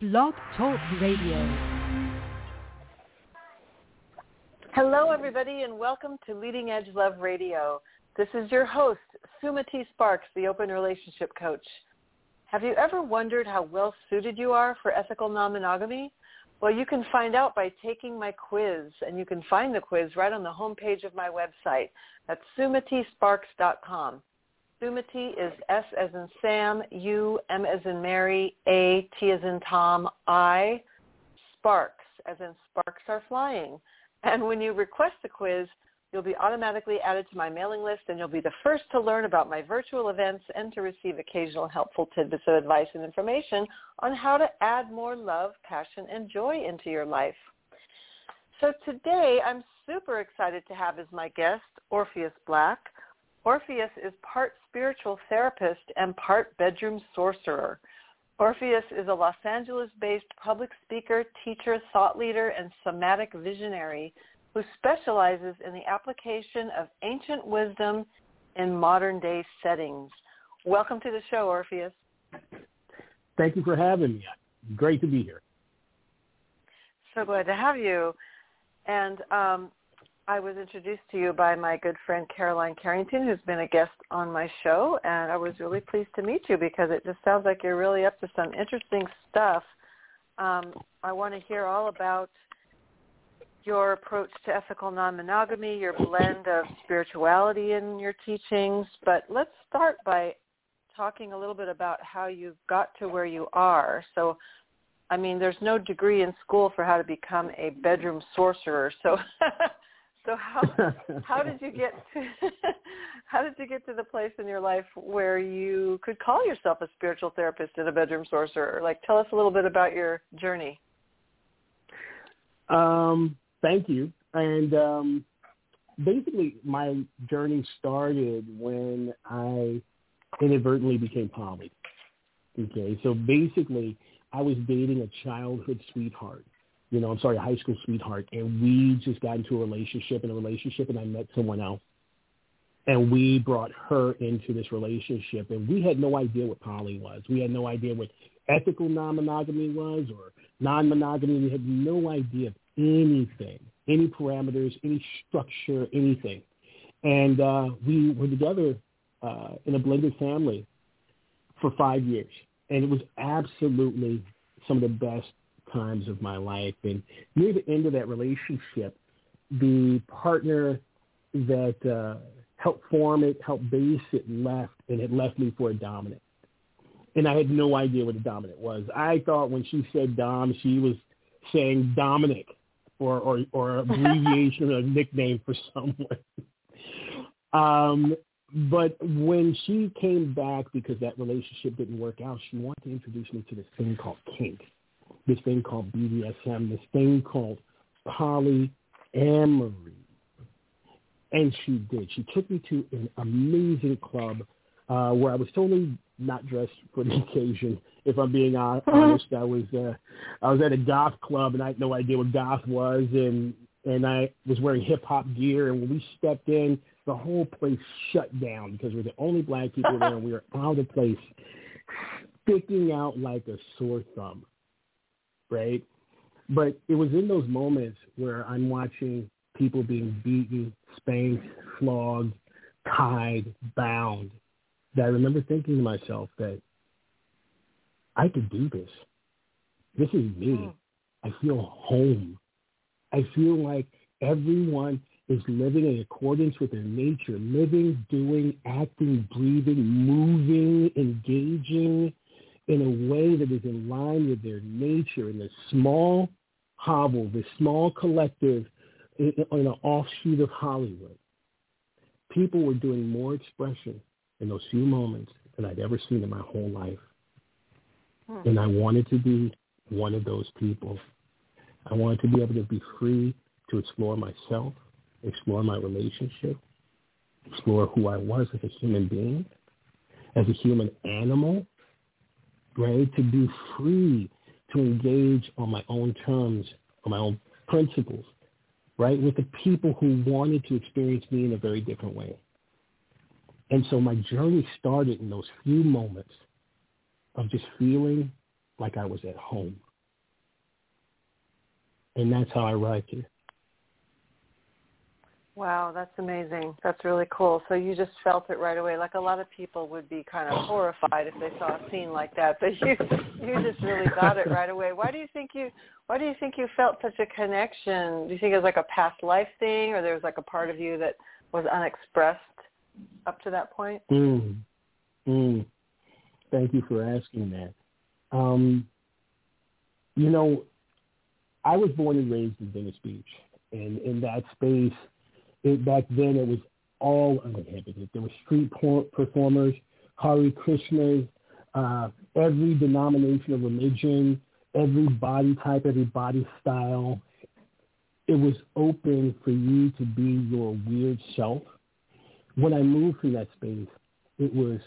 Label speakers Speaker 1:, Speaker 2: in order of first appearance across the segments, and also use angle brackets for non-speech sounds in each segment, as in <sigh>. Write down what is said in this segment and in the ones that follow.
Speaker 1: Blog Talk Radio.
Speaker 2: Hello, everybody, and welcome to Leading Edge Love Radio. This is your host, Sumati Sparks, the Open Relationship Coach. Have you ever wondered how well suited you are for ethical non-monogamy? Well, you can find out by taking my quiz, and you can find the quiz right on the homepage of my website. That's sumatisparks.com. Sumati is S as in Sam, U, M as in Mary, A, T as in Tom, I, Sparks, as in sparks are flying. And when you request the quiz, you'll be automatically added to my mailing list and you'll be the first to learn about my virtual events and to receive occasional helpful tidbits of advice and information on how to add more love, passion, and joy into your life. So today I'm super excited to have as my guest Orpheus Black. Orpheus is part spiritual therapist and part bedroom sorcerer. Orpheus is a Los Angeles-based public speaker, teacher, thought leader, and somatic visionary who specializes in the application of ancient wisdom in modern-day settings. Welcome to the show, Orpheus.
Speaker 3: Thank you for having me. Great to be here.
Speaker 2: So glad to have you. And um, I was introduced to you by my good friend Caroline Carrington, who's been a guest on my show, and I was really pleased to meet you because it just sounds like you're really up to some interesting stuff. Um, I want to hear all about your approach to ethical non-monogamy, your blend of spirituality in your teachings, but let's start by talking a little bit about how you got to where you are. So I mean, there's no degree in school for how to become a bedroom sorcerer. So <laughs> So how how did you get to <laughs> how did you get to the place in your life where you could call yourself a spiritual therapist and a bedroom sorcerer? Like tell us a little bit about your journey.
Speaker 3: Um, thank you. And um, basically my journey started when I inadvertently became poly. Okay, so basically I was dating a childhood sweetheart you know, I'm sorry, a high school sweetheart, and we just got into a relationship and a relationship, and I met someone else, and we brought her into this relationship, and we had no idea what poly was. We had no idea what ethical non-monogamy was or non-monogamy. We had no idea of anything, any parameters, any structure, anything. And uh, we were together uh, in a blended family for five years, and it was absolutely some of the best times of my life. And near the end of that relationship, the partner that uh, helped form it, helped base it, left, and it left me for a dominant. And I had no idea what a dominant was. I thought when she said Dom, she was saying Dominic or or, or abbreviation or a <laughs> nickname for someone. Um, but when she came back because that relationship didn't work out, she wanted to introduce me to this thing called kink this thing called BDSM, this thing called polyamory. And she did. She took me to an amazing club uh, where I was totally not dressed for the <laughs> occasion. If I'm being honest, I was uh, I was at a goth club and I had no idea what goth was, and and I was wearing hip hop gear. And when we stepped in, the whole place shut down because we're the only black people there, and we were out of place, <sighs> sticking out like a sore thumb right? But it was in those moments where I'm watching people being beaten, spanked, flogged, tied, bound, that I remember thinking to myself that I could do this. This is me. Mm. I feel home. I feel like everyone is living in accordance with their nature, living, doing, acting, breathing, moving, engaging, in a way that is in line with their nature in this small hovel, this small collective in, in an offshoot of Hollywood. People were doing more expression in those few moments than I'd ever seen in my whole life. Hmm. And I wanted to be one of those people. I wanted to be able to be free to explore myself, explore my relationship, explore who I was as a human being, as a human animal, right? To be free to engage on my own terms, on my own principles, right? With the people who wanted to experience me in a very different way. And so my journey started in those few moments of just feeling like I was at home. And that's how I arrived here.
Speaker 2: Wow, that's amazing. That's really cool. So you just felt it right away. Like a lot of people would be kind of <sighs> horrified if they saw a scene like that, but you you just really got it right away. Why do you think you why do you think you felt such a connection? Do you think it was like a past life thing or there was like a part of you that was unexpressed up to that point?
Speaker 3: Mm. Mm. Thank you for asking that. Um, you know, I was born and raised in Venice Beach, and in that space it, back then it was all uninhibited. There were street performers, Hare Krishnas, uh, every denomination of religion, every body type, every body style. It was open for you to be your weird self. When I moved from that space, it was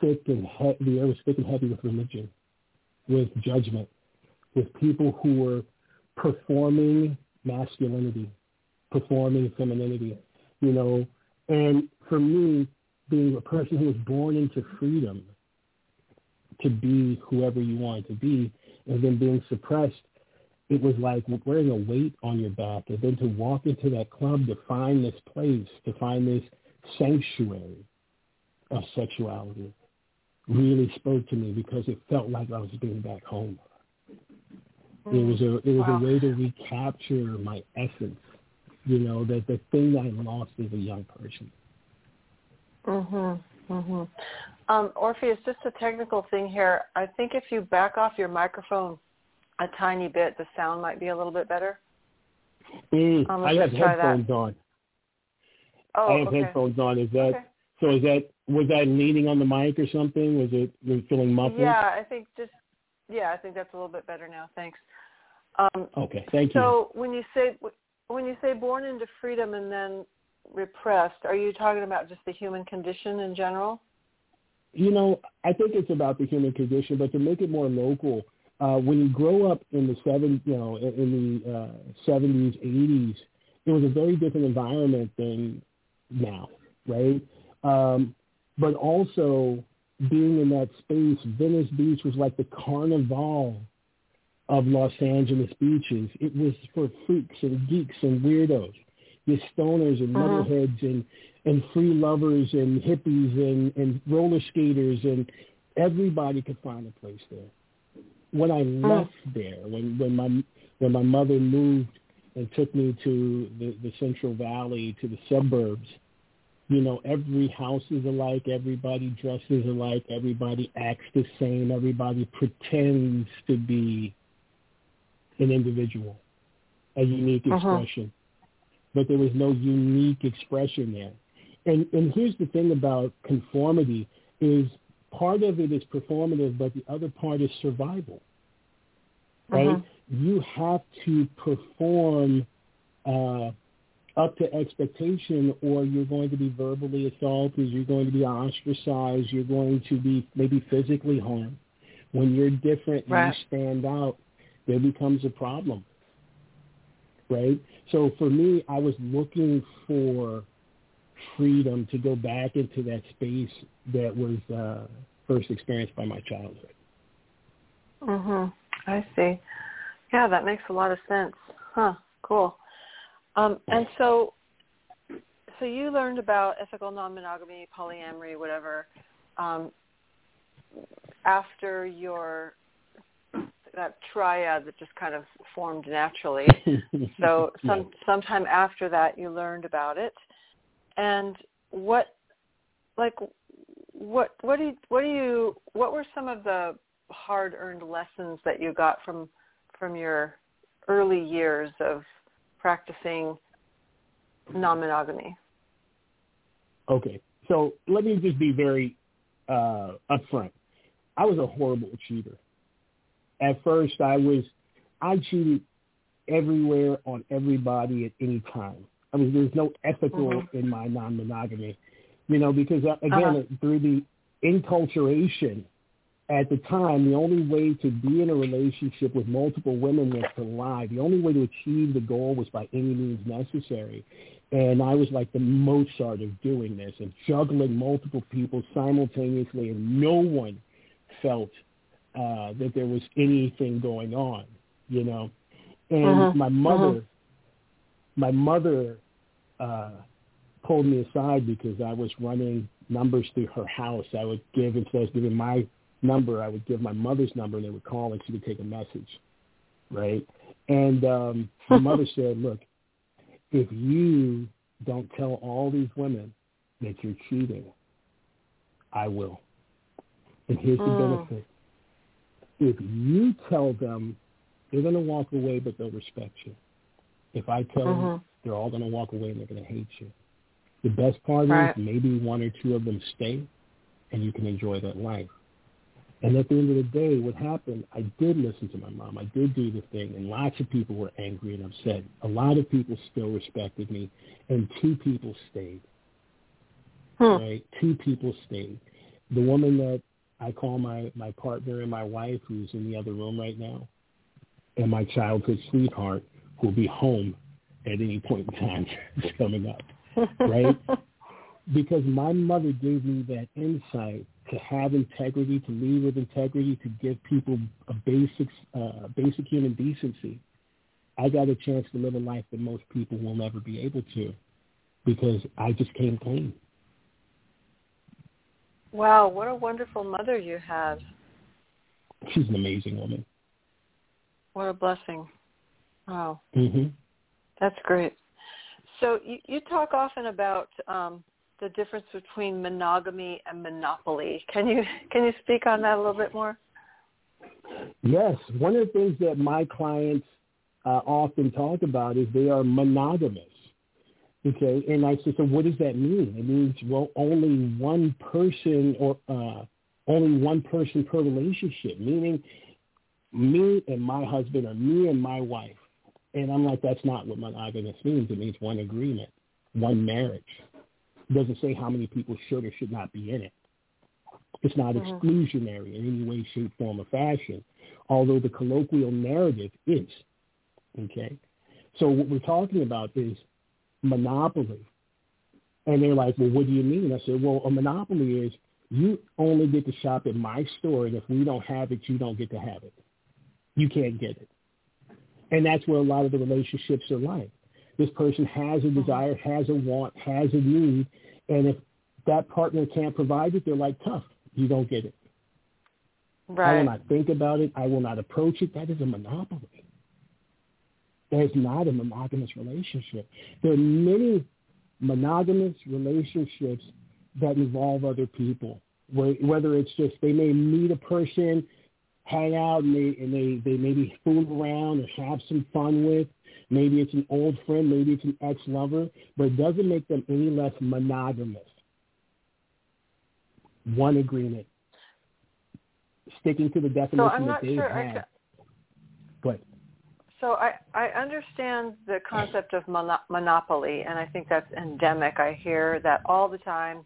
Speaker 3: thick and he- the air was thick and heavy with religion, with judgment, with people who were performing masculinity, performing femininity, you know. And for me, being a person who was born into freedom to be whoever you want to be, and then being suppressed, it was like wearing a weight on your back. And then to walk into that club to find this place, to find this sanctuary of sexuality, really spoke to me because it felt like I was being back home. It was a it was wow. a way to recapture my essence you know, the the thing I lost as a young person.
Speaker 2: Mhm. Mhm. Um, Orpheus, just a technical thing here. I think if you back off your microphone a tiny bit, the sound might be a little bit better.
Speaker 3: Mm, um, I have headphones
Speaker 2: that.
Speaker 3: on.
Speaker 2: Oh,
Speaker 3: I have
Speaker 2: okay.
Speaker 3: headphones on. Is that
Speaker 2: okay.
Speaker 3: so? Is that was that leaning on the mic or something? Was it was it feeling muffled?
Speaker 2: Yeah, I think just yeah, I think that's a little bit better now. Thanks. Um,
Speaker 3: okay, thank you.
Speaker 2: So when you say when you say born into freedom and then repressed, are you talking about just the human condition in general?
Speaker 3: You know, I think it's about the human condition, but to make it more local, uh, when you grow up in the seven, you know, in, the uh, 70s, 80s, it was a very different environment than now, right? Um, but also being in that space, Venice Beach was like the carnival of Los Angeles beaches. It was for freaks and geeks and weirdos, your stoners and uh-huh. metalheads and and free lovers and hippies and and roller skaters and everybody could find a place there. When I uh-huh. left there, when when my when my mother moved and took me to the, the Central Valley to the suburbs, you know, every house is alike, everybody dresses alike, everybody acts the same, everybody pretends to be an individual, a unique uh-huh. expression. Uh-huh. But there was no unique expression there. And and here's the thing about conformity is part of it is performative, but the other part is survival. Right? Uh-huh. You have to perform uh, up to expectation, or you're going to be verbally assaulted, you're going to be ostracized, you're going to be maybe physically harmed. When you're different, right. you stand out there becomes a problem, right? So for me, I was looking for freedom to go back into that space that was uh, first experienced by my childhood.
Speaker 2: Mhm. I see. Yeah, that makes a lot of sense. Huh. Cool. Um, and so, so you learned about ethical non-monogamy, polyamory, whatever, um, after your that triad that just kind of formed naturally. <laughs> so some yeah. sometime after that you learned about it. And what like what what do you, what do you what were some of the hard earned lessons that you got from from your early years of practicing non-monogamy?
Speaker 3: Okay. So let me just be very uh, upfront. I was a horrible cheater at first I was I cheated everywhere on everybody at any time. I mean, there's no ethical mm-hmm. in my non-monogamy, you know, because uh, again, uh-huh. through the enculturation at the time, the only way to be in a relationship with multiple women was to lie. The only way to achieve the goal was by any means necessary. And I was like the Mozart of doing this and juggling multiple people simultaneously, and no one felt uh, that there was anything going on, you know. And
Speaker 2: Uh-huh.
Speaker 3: my mother,
Speaker 2: Uh-huh.
Speaker 3: my mother uh, pulled me aside because I was running numbers through her house. I would give instead of giving my number, I would give my mother's number, and they would call, and she would take a message, right? And um, my mother <laughs> said, "Look, if you don't tell all these women that you're cheating, I will." And here's the
Speaker 2: Mm.
Speaker 3: benefit: if you tell them, they're going to walk away, but they'll respect you. If I tell them,
Speaker 2: Mhm.
Speaker 3: they're all going to walk away and they're going to hate you. The best part
Speaker 2: Right.
Speaker 3: is maybe one or two of them stay, and you can enjoy that life. And at the end of the day, what happened, I did listen to my mom. I did do the thing, and lots of people were angry and upset. A lot of people still respected me, and two people stayed,
Speaker 2: Hmm.
Speaker 3: right? Two people stayed. The woman that I call my, my partner and my wife, who's in the other room right now, and my childhood sweetheart, who'll be home at any point in time <laughs> coming up right? <laughs> because my mother gave me that insight to have integrity, to lead with integrity, to give people a basic, uh, basic human decency. I got a chance to live a life that most people will never be able to because I just came clean.
Speaker 2: Wow, what a wonderful mother you had.
Speaker 3: She's an amazing woman.
Speaker 2: What a blessing. Wow,
Speaker 3: Mm-hmm.
Speaker 2: that's great. So you, you talk often about um, the difference between monogamy and monopoly. Can you can you speak on that a little bit more?
Speaker 3: Yes, one of the things that my clients uh, often talk about is they are monogamous. Okay, and I said, so what does that mean? It means well, only one person or uh, only one person per relationship, meaning me and my husband or me and my wife. And I'm like, that's not what monogamous means. It means one agreement, one marriage. It doesn't say how many people should or should not be in it. It's not
Speaker 2: Mhm.
Speaker 3: exclusionary in any way, shape, form, or fashion, although the colloquial narrative is. Okay? So what we're talking about is monopoly. And they're like, well, what do you mean? I said, well, a monopoly is you only get to shop at my store, and if we don't have it, you don't get to have it. You can't get it. And that's where a lot of the relationships are like. This person has a desire, has a want, has a need, and if that partner can't provide it, they're like, tough, you don't get it. Right. I will not think about it. I will not approach it. That is a monopoly. That is not a monogamous relationship. There are many monogamous relationships that involve other people. Where, whether it's just they may meet a person, hang out, and they and they they maybe fool around or have some fun with. Maybe it's an old friend, maybe it's an ex-lover, but it doesn't make them any less monogamous. One agreement, sticking to the definition
Speaker 2: So I'm
Speaker 3: that they
Speaker 2: sure.
Speaker 3: Have.
Speaker 2: So I I understand the concept of mono- monopoly, and I think that's endemic. I hear that all the time.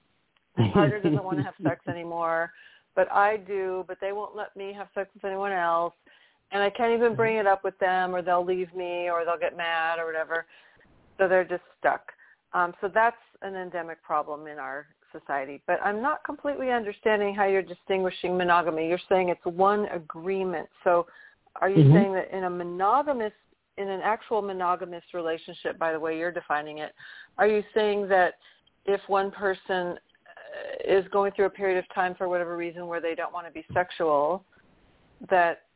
Speaker 2: My partner doesn't want to have sex <laughs> anymore, but I do. But they won't let me have sex with anyone else, and I can't even bring it up with them, or they'll leave me, or they'll get mad, or whatever. So they're just stuck. Um, so that's an endemic problem in our society. But I'm not completely understanding how you're distinguishing monogamy. You're saying it's one agreement. So are you
Speaker 3: Mhm.
Speaker 2: saying that in a monogamous, in an actual monogamous relationship, by the way you're defining it, are you saying that if one person uh, is going through a period of time for whatever reason where they don't want to be sexual, that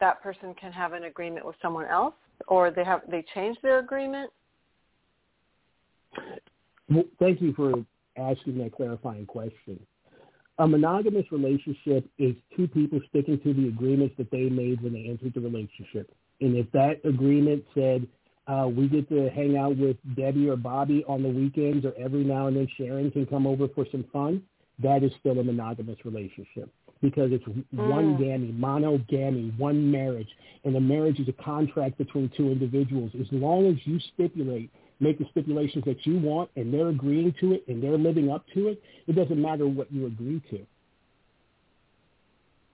Speaker 2: that person can have an agreement with someone else, or they have they change their agreement?
Speaker 3: Well, thank you for asking that clarifying question. A monogamous relationship is two people sticking to the agreements that they made when they entered the relationship. And if that agreement said, uh, we get to hang out with Debbie or Bobby on the weekends or every now and then Sharon can come over for some fun, that is still a monogamous relationship because it's one
Speaker 2: Mm.
Speaker 3: gammy, monogamy, one marriage. And a marriage is a contract between two individuals. As long as you stipulate make the stipulations that you want and they're agreeing to it and they're living up to it, it doesn't matter what you agree to.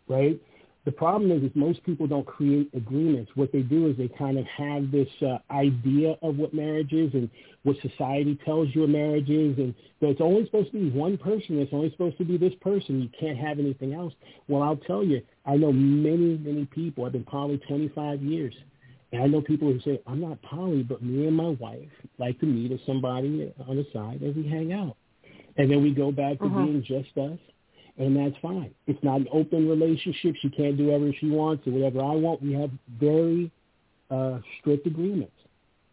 Speaker 3: Right? The problem is, is most people don't create agreements. What they do is they kind of have this uh, idea of what marriage is and what society tells you a marriage is, and that it's only supposed to be one person. It's only supposed to be this person. You can't have anything else. Well, I'll tell you, I know many, many people. I've been poly 25 years, And I know people who say, I'm not poly, but me and my wife like to meet with somebody on the side as we hang out. And then we go back to mm-hmm. being just us, and that's fine. It's not an open relationship. She can't do whatever she wants or whatever I want. We have very uh, strict agreements.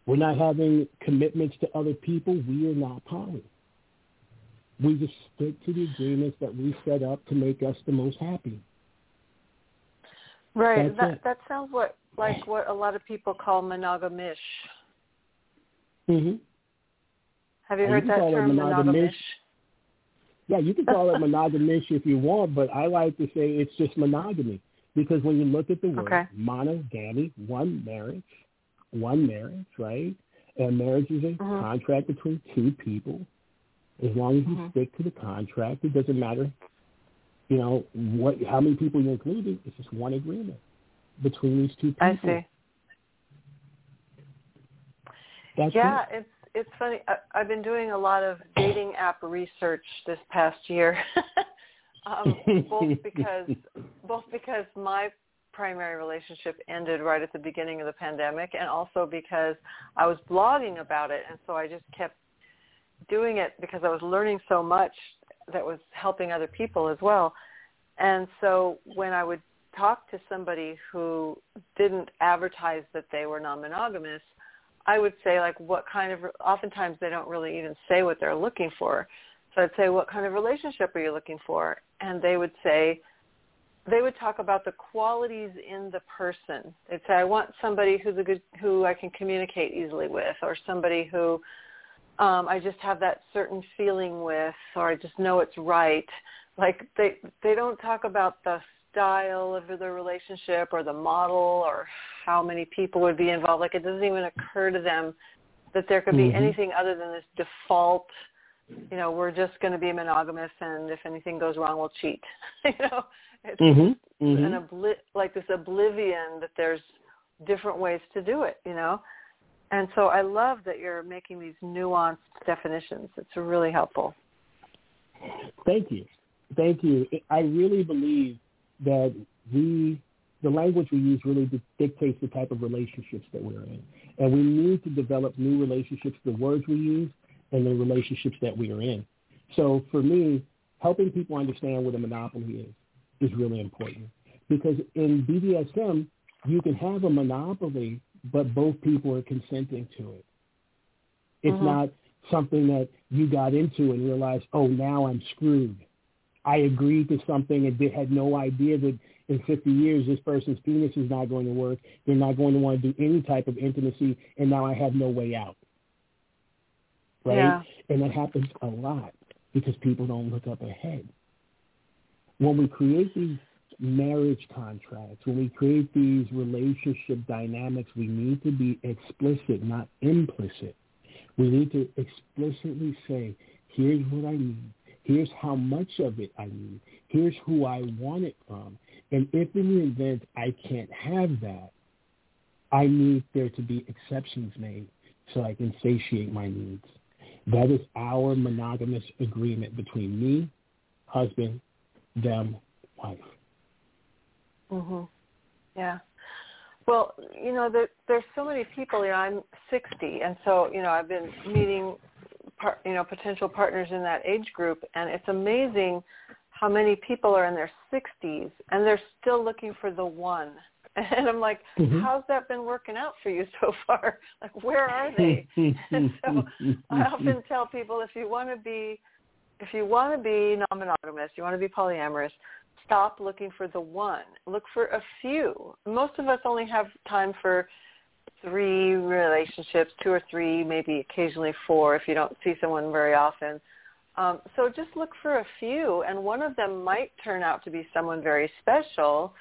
Speaker 3: We're not having commitments to other people. We are not poly. We just stick to the agreements that we set up to make us the most happy.
Speaker 2: Right. That's that it. that sounds what like what a lot of people call monogamish.
Speaker 3: Mhm.
Speaker 2: Have you heard that term monogamish?
Speaker 3: Yeah, you can call it monogamish if you want, but I like to say it's just monogamy because when you look at the word
Speaker 2: okay.
Speaker 3: monogamy, one marriage, one marriage, right? And marriage is a
Speaker 2: mm-hmm.
Speaker 3: contract between two people. As long as you
Speaker 2: mm-hmm.
Speaker 3: stick to the contract, it doesn't matter, you know, what how many people you included. It's just one agreement between these two people.
Speaker 2: I see.
Speaker 3: That's
Speaker 2: yeah,
Speaker 3: it.
Speaker 2: it's it's funny. I, I've been doing a lot of dating app research this past year, <laughs> um, both <laughs> because both because my primary relationship ended right at the beginning of the pandemic, and also because I was blogging about it, and so I just kept doing it because I was learning so much that was helping other people as well. And so when I would talk to somebody who didn't advertise that they were non-monogamous, I would say like what kind of oftentimes they don't really even say what they're looking for. So I'd say what kind of relationship are you looking for? And they would say they would talk about the qualities in the person. They'd say I want somebody who's a good who I can communicate easily with or somebody who um I just have that certain feeling with or I just know it's right. Like they they don't talk about the style of the relationship or the model or how many people would be involved. Like it doesn't even occur to them that there could be
Speaker 3: mm-hmm.
Speaker 2: anything other than this default, you know, we're just going to be monogamous and if anything goes wrong, we'll cheat. <laughs> you know, it's
Speaker 3: mm-hmm. Mm-hmm.
Speaker 2: an obli- like this oblivion that there's different ways to do it, you know. And so I love that you're making these nuanced definitions. It's really helpful.
Speaker 3: Thank you. Thank you. I really believe that we, the language we use really dictates the type of relationships that we're in. And we need to develop new relationships, the words we use and the relationships that we are in. So for me, helping people understand what a monopoly is is really important. Because in BDSM, you can have a monopoly, but both people are consenting to it. It's
Speaker 2: mm-hmm.
Speaker 3: not something that you got into and realized, oh, now I'm screwed. I agreed to something and had no idea that in 50 years this person's penis is not going to work. They're not going to want to do any type of intimacy, and now I have no way out. Right?
Speaker 2: Yeah.
Speaker 3: And that happens a lot because people don't look up ahead. When we create these marriage contracts, when we create these relationship dynamics, we need to be explicit, not implicit. We need to explicitly say, here's what I need. Here's how much of it I need. Here's who I want it from. And if in the event I can't have that, I need there to be exceptions made so I can satiate my needs. That is our monogamous agreement between me, husband, them, wife.
Speaker 2: Mhm. Yeah. Well, you know, there, there's so many people. You know, I'm 60, and so you know, I've been meeting par- you know potential partners in that age group, and it's amazing how many people are in their 60s and they're still looking for the one. <laughs> And I'm like,
Speaker 3: mm-hmm.
Speaker 2: how's that been working out for you <laughs> so far? Like, where are they? and <laughs> so I often tell people if you want to be, if you want to be non-monogamous, you want to be polyamorous, stop looking for the one. Look for a few. Most of us only have time for three relationships, two or three, maybe occasionally four if you don't see someone very often. Um, so just look for a few, and one of them might turn out to be someone very special.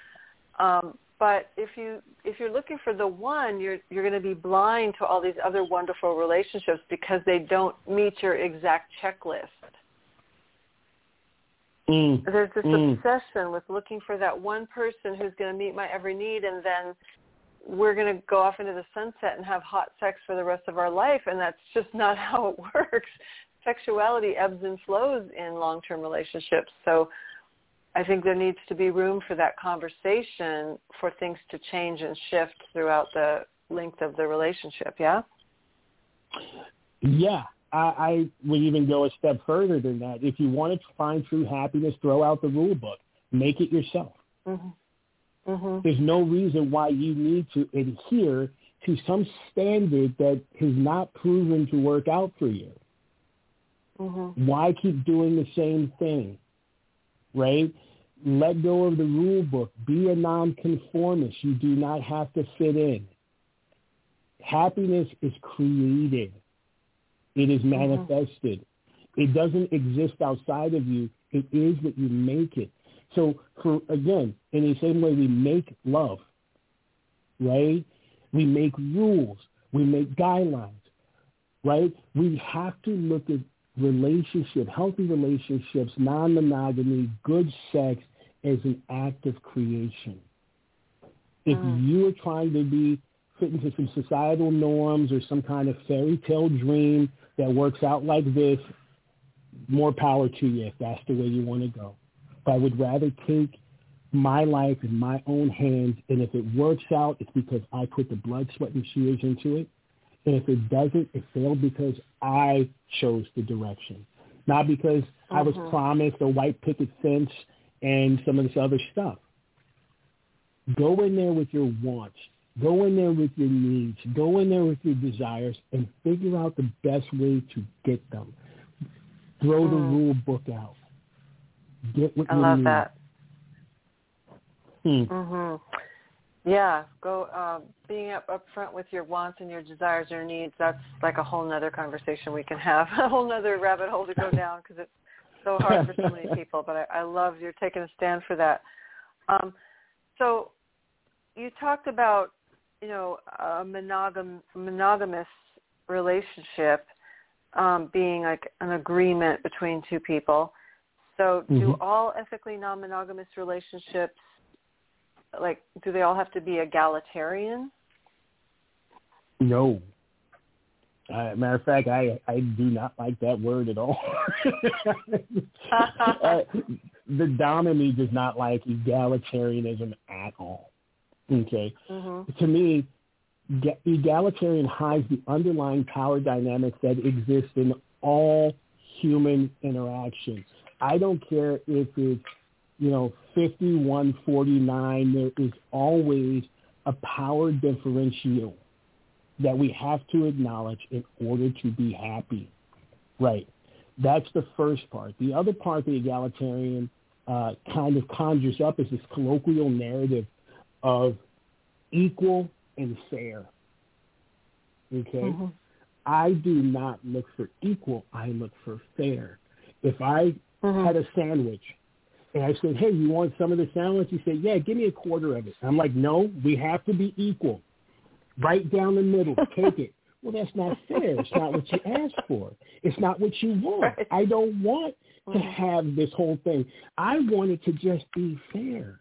Speaker 2: Um, but if you if you're looking for the one, you're you're going to be blind to all these other wonderful relationships because they don't meet your exact checklist.
Speaker 3: Mm.
Speaker 2: There's this
Speaker 3: mm.
Speaker 2: obsession with looking for that one person who's going to meet my every need, and then we're going to go off into the sunset and have hot sex for the rest of our life and that's just <laughs> not how it works sexuality ebbs and flows in long-term relationships so i think there needs to be room for that conversation for things to change and shift throughout the length of the relationship. Yeah.
Speaker 3: Yeah, I, I would even go a step further than that. If you want to find true happiness, throw out the rule book. Make it yourself.
Speaker 2: Mm-hmm. Mm-hmm.
Speaker 3: There's no reason why you need to adhere to some standard that has not proven to work out for you.
Speaker 2: Mm-hmm.
Speaker 3: Why keep doing the same thing? Right? Let go of the rule book. Be a nonconformist. You do not have to fit in. Happiness is created. It is manifested. Mm-hmm. It doesn't exist outside of you. It is what you make it. So for again, in the same way we make love, right? We make rules. We make guidelines, right? We have to look at relationship, healthy relationships, non-monogamy, good sex as an act of creation. If
Speaker 2: Mm.
Speaker 3: you are trying to be fit into some societal norms or some kind of fairy tale dream that works out like this, more power to you if that's the way you want to go. But I would rather take my life in my own hands, and if it works out, it's because I put the blood, sweat, and tears into it. And if it doesn't, it failed because I chose the direction, not because I was
Speaker 2: Mhm.
Speaker 3: promised a white picket fence and some of this other stuff. Go in there with your wants. Go in there with your needs. Go in there with your desires and figure out the best way to get them. Throw the
Speaker 2: Mm.
Speaker 3: rule book out. Get what
Speaker 2: I
Speaker 3: you
Speaker 2: love
Speaker 3: need.
Speaker 2: that.
Speaker 3: Hmm.
Speaker 2: Mhm. Yeah, go uh, being up up front with your wants and your desires, and your needs. That's like a whole nother conversation we can have, <laughs> a whole nother rabbit hole to go <laughs> down because it's so hard for so many people. But I, I love you're taking a stand for that. Um, so you talked about you know a monogam monogamous relationship um, being like an agreement between two people. So do
Speaker 3: Mhm.
Speaker 2: all ethically non-monogamous relationships like do they all have to be egalitarian?
Speaker 3: No. Uh, matter of fact, I I do not like that word at all. <laughs> <laughs> uh, the dom in me does not like egalitarianism at all. Okay,
Speaker 2: Mm-hmm.
Speaker 3: to me, egalitarian hides the underlying power dynamics that exist in all human interaction. I don't care if it's you know, 5149, there is always a power differential that we have to acknowledge in order to be happy. Right. That's the first part. The other part the egalitarian uh, kind of conjures up is this colloquial narrative of equal and fair. Okay?
Speaker 2: Mm-hmm.
Speaker 3: I do not look for equal. I look for fair. If I
Speaker 2: Mm-hmm.
Speaker 3: had a sandwich and I said, hey, you want some of the sandwich? He said, yeah, give me a quarter of it. I'm like, no, we have to be equal. Right down the middle. <laughs> Take it. Well, that's not fair. It's not what you asked for. It's not what you want.
Speaker 2: Right.
Speaker 3: I don't want to
Speaker 2: Mhm.
Speaker 3: have this whole thing. I want it to just be fair.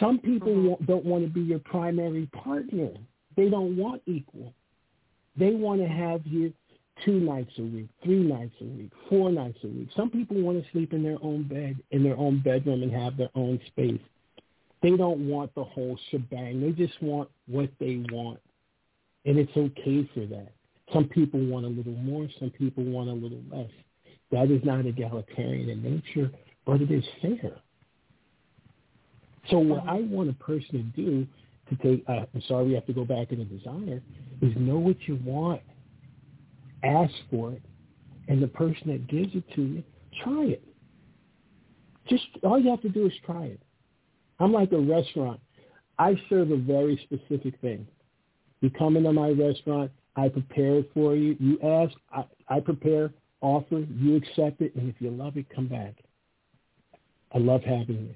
Speaker 3: Some people
Speaker 2: Mhm.
Speaker 3: don't want to be your primary partner. They don't want equal. They want to have you two nights a week, three nights a week, four nights a week. Some people want to sleep in their own bed, in their own bedroom, and have their own space. They don't want the whole shebang. They just want what they want. And it's okay for that. Some people want a little more. Some people want a little less. That is not egalitarian in nature, but it is fair. So what. I want a person to do to take, uh, I'm sorry we have to go back in the desire, is know what you want. Ask for it. And the person that gives it to you, try it. Just all you have to do is try it. I'm like a restaurant. I serve a very specific thing. You come into my restaurant, I prepare it for you. You ask, I, I prepare, offer, you accept it, and if you love it, come back. I love having you.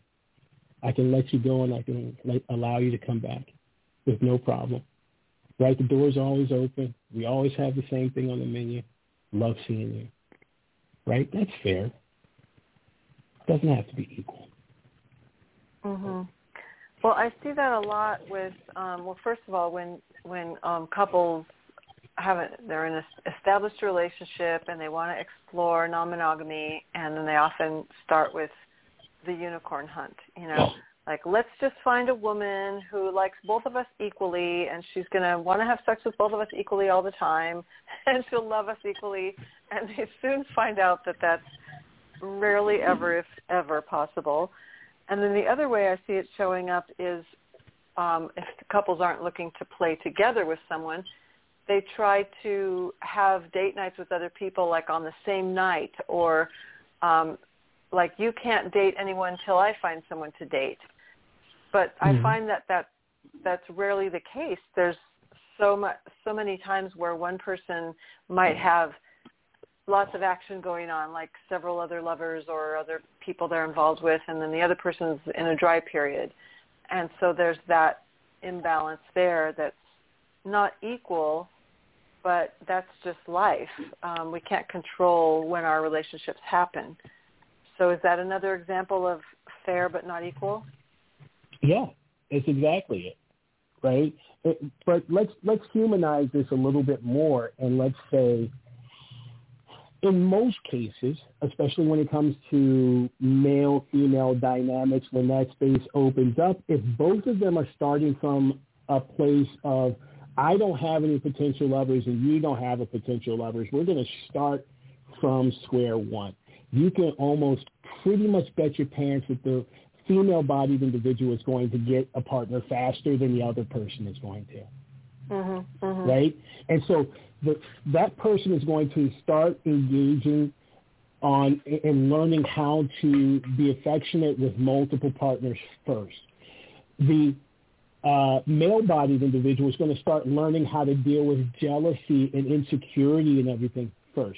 Speaker 3: I can let you go and I can let, allow you to come back with no problem. Right? The door's always open. We always have the same thing on the menu. Love seeing you. Right? That's fair. Doesn't have to be equal.
Speaker 2: Mhm. Well, I see that a lot with um well first of all when when um couples haven't they're in an established relationship and they want to explore non-monogamy and then they often start with the unicorn hunt, you know, like let's just find a woman who likes both of us equally and she's going to want to have sex with both of us equally all the time <laughs> and she'll love us equally. And they soon find out that that's rarely ever if ever possible. And then the other way i see it showing up is um, if couples aren't looking to play together with someone they try to have date nights with other people like on the same night or um, like you can't date anyone until I find someone to date. But mm-hmm. I find that that that's rarely the case. There's so much so many times where one person might have lots of action going on, like several other lovers or other people they're involved with, and then the other person's in a dry period. And so there's that imbalance there that's not equal, but that's just life. Um, we can't control when our relationships happen. So is that another example of fair but not equal?
Speaker 3: Yeah, it's exactly it, right? It, but let's let's humanize this a little bit more, and let's say, in most cases, especially when it comes to male-female dynamics, when that space opens up, if both of them are starting from a place of I don't have any potential lovers and you don't have a potential lovers. We're going to start from square one. You can almost pretty much bet your pants that the female-bodied individual is going to get a partner faster than the other person is going to.
Speaker 2: Mm-hmm, mm-hmm.
Speaker 3: Right? And so the, that person is going to start engaging on and learning how to be affectionate with multiple partners first. The uh, male-bodied individual is going to start learning how to deal with jealousy and insecurity and everything 1st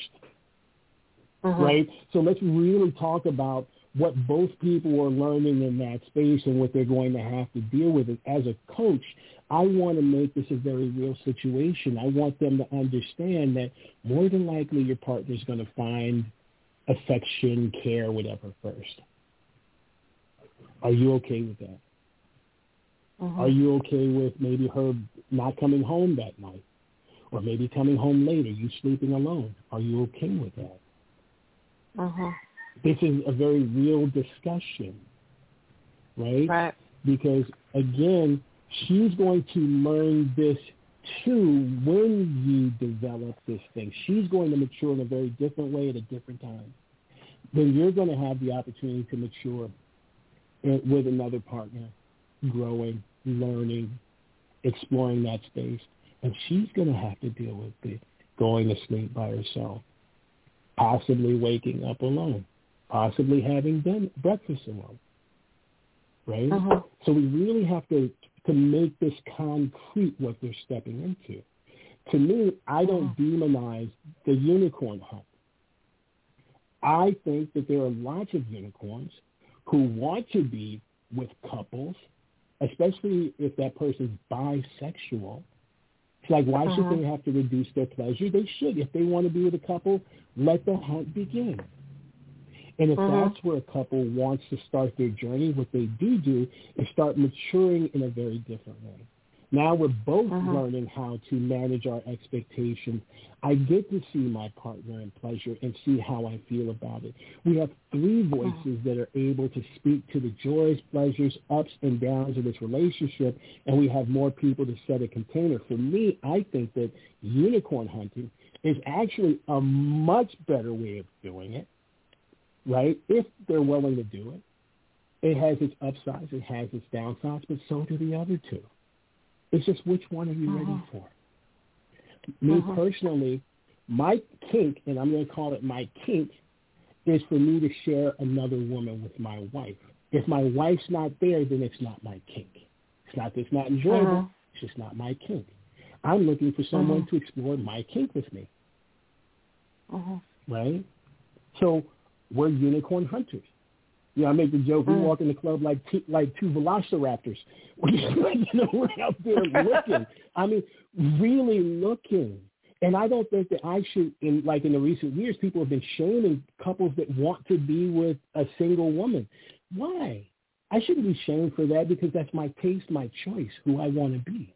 Speaker 2: mm-hmm.
Speaker 3: right? So let's really talk about what both people are learning in that space and what they're going to have to deal with. It. As a coach, I want to make this a very real situation. I want them to understand that more than likely your partner is going to find affection, care, whatever first. Are you okay with that?
Speaker 2: Mm-hmm.
Speaker 3: Are you okay with maybe her not coming home that night? Or maybe coming home later, you sleeping alone? Are you okay with that?
Speaker 2: Mm-hmm.
Speaker 3: This is a very real discussion, right?
Speaker 2: Right.
Speaker 3: Because again, she's going to learn this too when you develop this thing. She's going to mature in a very different way at a different time. Then you're going to have the opportunity to mature with another partner, growing, learning, exploring that space. And she's going to have to deal with the going to sleep by herself, possibly waking up alone, possibly having done breakfast alone. Right?
Speaker 2: Uh-huh.
Speaker 3: So we really have to to make this concrete what they're stepping into. To me, I don't uh-huh. demonize the unicorn hunt. I think that there are lots of unicorns who want to be with couples especially if that person's bisexual. It's like, why uh-huh. should they have to reduce their pleasure? They should. If they want to be with a couple, let the hunt begin. And if uh-huh. that's where a couple wants to start their journey, what they do do is start maturing in a very different way. Now we're both uh-huh. learning how to manage our expectations. I get to see my partner in pleasure and see how I feel about it. We have three uh-huh. voices uh-huh. that are able to speak to the joys, pleasures, ups, and downs of this relationship, and we have more people to set a container. For me, I think that unicorn hunting is actually a much better way of doing it, right? If they're willing to do it. It has its upsides, it has its downsides, but so do the other two. It's just which one are you uh-huh. ready for? Me uh-huh. personally, my kink, and I'm going to call it my kink, is for me to share another woman with my wife. If my wife's not there, then it's not my kink. It's not that it's not enjoyable. Uh-huh. It's just not my kink. I'm looking for someone uh-huh. to explore my kink with me.
Speaker 2: Uh-huh.
Speaker 3: Right? So we're unicorn hunters. You know, I make the joke. We mm. walk in the club like two, like two velociraptors. <laughs> you know, we're out there looking. <laughs> I mean, really looking. And I don't think that I should, in like in the recent years, people have been shaming couples that want to be with a single woman. Why? I shouldn't be shamed for that because that's my taste, my choice, who I want to be.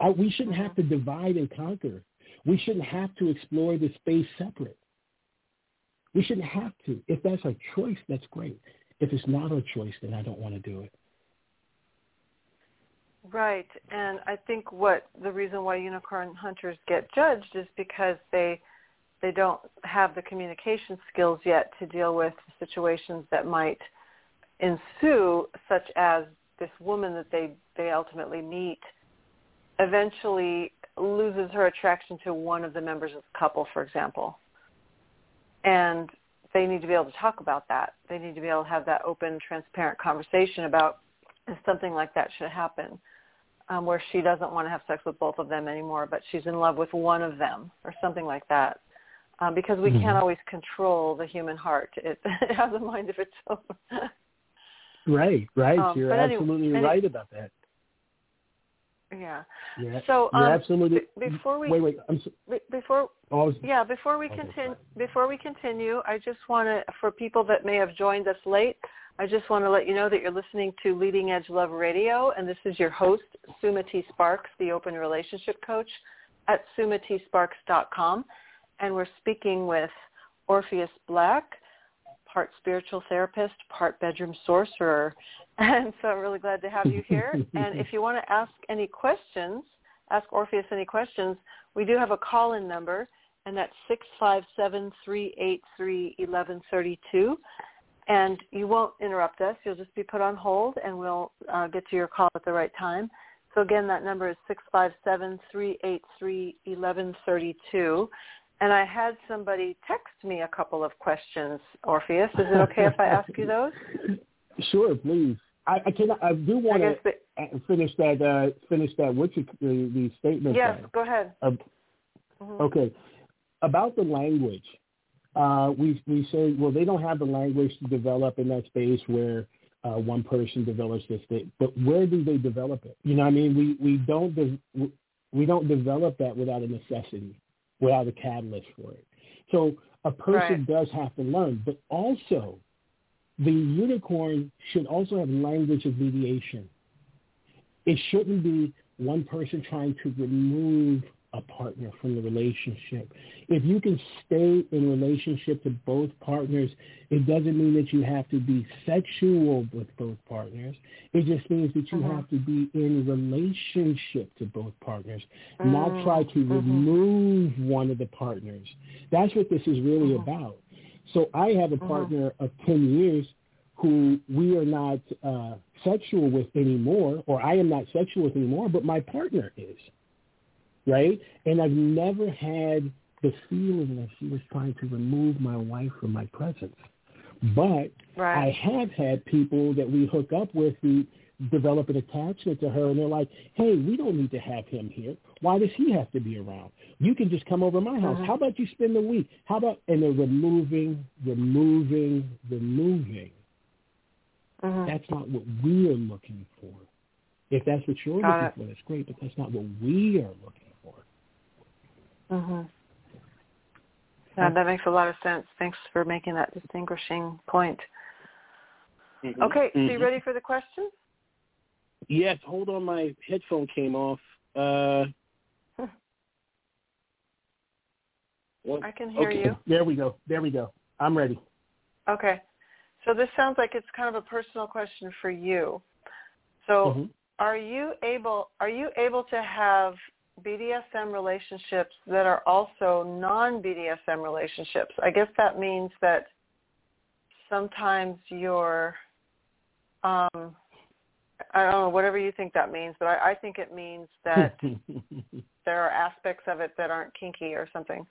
Speaker 3: I, we shouldn't have to divide and conquer. We shouldn't have to explore the space separate. We shouldn't have to. If that's our choice, that's great. If it's not our choice, then I don't want to do it.
Speaker 2: Right, and I think what the reason why unicorn hunters get judged is because they they don't have the communication skills yet to deal with situations that might ensue, such as this woman that they they ultimately meet eventually loses her attraction to one of the members of the couple, for example, and they need to be able to talk about that. They need to be able to have that open, transparent conversation about if something like that should happen, um, where she doesn't want to have sex with both of them anymore, but she's in love with one of them or something like that. Um, because we mm-hmm. can't always control the human heart. It, <laughs> it has a mind of its own.
Speaker 3: right, right. Um, you're absolutely anyway, right about that.
Speaker 2: Yeah.
Speaker 3: Yeah.
Speaker 2: So um,
Speaker 3: absolutely.
Speaker 2: B- before we
Speaker 3: wait, wait. I'm
Speaker 2: so, before.
Speaker 3: Oh, was,
Speaker 2: yeah, before we continue, before we continue, I just want to, for people that may have joined us late, I just want to let you know that you're listening to Leading Edge Love Radio, and this is your host, Sumati Sparks, the Open Relationship Coach at sumatisparks.com, and we're speaking with Orpheus Black, part spiritual therapist, part bedroom sorcerer. <laughs> And so I'm really glad to have you here. <laughs> and if you want to ask any questions, ask Orpheus any questions, we do have a call-in number, and that's 657-383-1132. And you won't interrupt us. You'll just be put on hold, and we'll uh, get to your call at the right time. So again, that number is 657-383-1132. And I had somebody text me a couple of questions, Orpheus. Is it okay if I ask you those? <laughs>
Speaker 3: Sure, please. I, I can. I do want to finish that. Uh, finish that. What's the, the statement?
Speaker 2: Yes, go ahead.
Speaker 3: Uh, mm-hmm. Okay, about the language uh, we we say, well, they don't have the language to develop in that space where uh, one person develops this thing. But where do they develop it? You know, what I mean, we we don't de- we don't develop that without a necessity, without a catalyst for it. So a person
Speaker 2: right.
Speaker 3: does have to learn, but also the unicorn should also have language of mediation. It shouldn't be one person trying to remove a partner from the relationship. If you can stay in relationship to both partners, it doesn't mean that you have to be sexual with both partners. It just means that you mm-hmm. have to be in relationship to both partners, mm-hmm. not try to mm-hmm. remove one of the partners. That's what this is really mm-hmm. about. So I have a mm-hmm. partner of 10 years who we are not uh, sexual with anymore, or I am not sexual with anymore, but my partner is right? And I've never had the feeling that she was trying to remove my wife from my presence. But
Speaker 2: right.
Speaker 3: I have had people that we hook up with who develop an attachment to her and they're like, hey, we don't need to have him here. Why does he have to be around? You can just come over my house. Mm-hmm. How about you spend the week? How about, and they're removing, removing, removing.
Speaker 2: Mm-hmm.
Speaker 3: That's not what we are looking for. If that's what you're
Speaker 2: Got
Speaker 3: looking
Speaker 2: it.
Speaker 3: for, that's great, but that's not what we are looking
Speaker 2: Mm-hmm. Yeah, that makes a lot of sense. Thanks for making that distinguishing point.
Speaker 4: Mm-hmm.
Speaker 2: Okay, so
Speaker 4: mm-hmm.
Speaker 2: you ready for the question?
Speaker 4: Yes. Hold on, my headphone came off. Uh, <laughs>
Speaker 2: well, I can hear
Speaker 3: okay.
Speaker 2: you.
Speaker 3: There we go. There we go. I'm ready.
Speaker 2: Okay. So this sounds like it's kind of a personal question for you. So
Speaker 3: mm-hmm.
Speaker 2: are you able are you able to have BDSM relationships that are also non-BDSM relationships. I guess that means that sometimes you're, um, I don't know, whatever you think that means, but I, I think it means that <laughs> there are aspects of it that aren't kinky or something.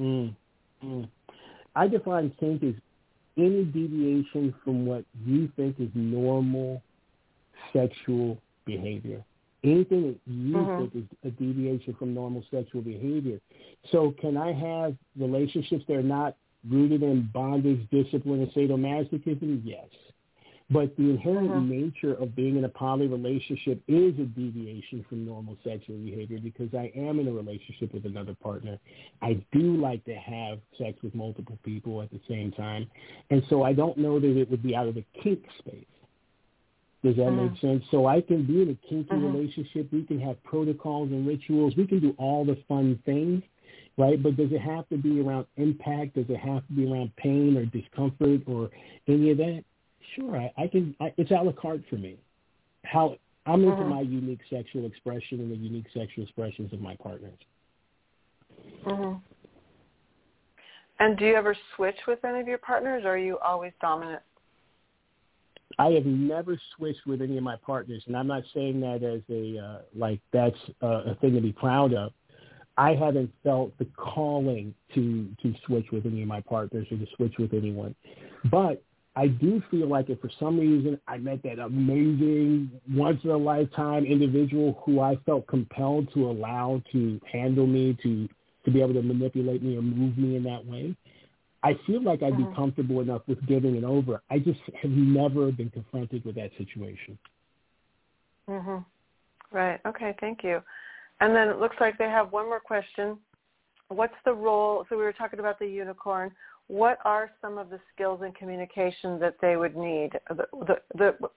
Speaker 3: Mm, mm. I define kink as any deviation from what you think is normal sexual behavior anything that you
Speaker 2: mm-hmm.
Speaker 3: think is a deviation from normal sexual behavior. So can I have relationships that are not rooted in bondage, discipline, and sadomasochism? Yes. But the inherent
Speaker 2: mm-hmm.
Speaker 3: nature of being in a poly relationship is a deviation from normal sexual behavior because I am in a relationship with another partner. I do like to have sex with multiple people at the same time. And so I don't know that it would be out of the kink space. Does that
Speaker 2: mm-hmm.
Speaker 3: make sense? So I can be in a kinky
Speaker 2: mm-hmm.
Speaker 3: relationship. We can have protocols and rituals. We can do all the fun things, right? But does it have to be around impact? Does it have to be around pain or discomfort or any of that? Sure, I, I can. I, it's a la carte for me. How I'm into
Speaker 2: Mhm.
Speaker 3: my unique sexual expression and the unique sexual expressions of my partners.
Speaker 2: hmm And do you ever switch with any of your partners, or are you always dominant?
Speaker 3: I have never switched with any of my partners, and I'm not saying that as a uh, like that's uh, a thing to be proud of. I haven't felt the calling to to switch with any of my partners or to switch with anyone, but I do feel like if for some reason I met that amazing once in a lifetime individual who I felt compelled to allow to handle me to to be able to manipulate me or move me in that way, I feel like I'd
Speaker 2: Mhm.
Speaker 3: be comfortable enough with giving it over. I just have never been confronted with that situation.
Speaker 2: hmm Right. Okay. Thank you. And then it looks like they have one more question. What's the role? So we were talking about the unicorn. What are some of the skills in communication that they would need? The, the, the,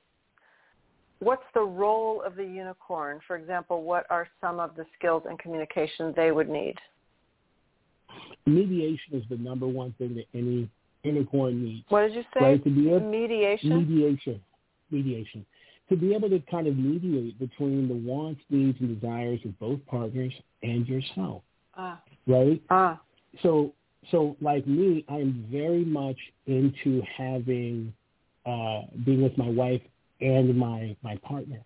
Speaker 2: what's the role of the unicorn? For example, what are some of the skills in communication they would need?
Speaker 3: Mediation is the number one thing that any unicorn needs.
Speaker 2: What did you say?
Speaker 3: Right, to be able,
Speaker 2: Mediation.
Speaker 3: mediation, mediation, to be able to kind of mediate between the wants, needs, and desires of both partners and yourself,
Speaker 2: ah.
Speaker 3: right?
Speaker 2: Ah.
Speaker 3: So, so like me, I'm very much into having uh, being with my wife and my my partner.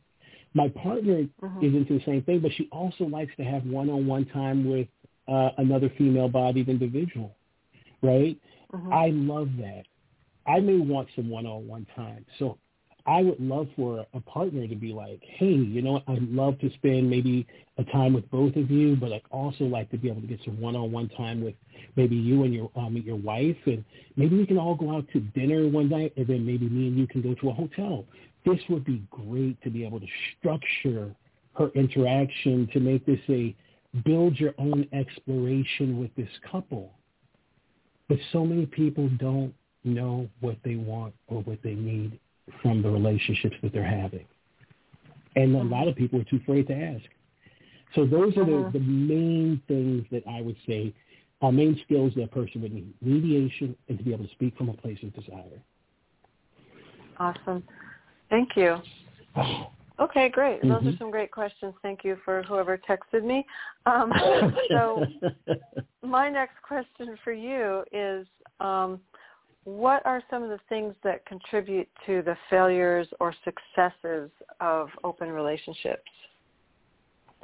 Speaker 3: My partner
Speaker 2: Mhm.
Speaker 3: is into the same thing, but she also likes to have one-on-one time with uh, another female-bodied individual, right?
Speaker 2: Mhm.
Speaker 3: I love that. I may want some one-on-one time. So I would love for a partner to be like, hey, you know, what? I'd love to spend maybe a time with both of you, but I'd also like to be able to get some one-on-one time with maybe you and your um, your wife, and maybe we can all go out to dinner one night, and then maybe me and you can go to a hotel. This would be great to be able to structure her interaction to make this a build your own exploration with this couple. But so many people don't know what they want or what they need from the relationships that they're having. And a lot of people are too afraid to ask. So those are the, uh-huh. the main things that I would say are main skills that a person would need. Mediation and to be able to speak from a place of desire.
Speaker 2: Awesome. Thank you. Oh, Okay, great. Those are
Speaker 3: Mhm.
Speaker 2: some great questions. Thank you for whoever texted me. Um, <laughs> so my next question for you is, um, what are some of the things that contribute to the failures or successes of open relationships?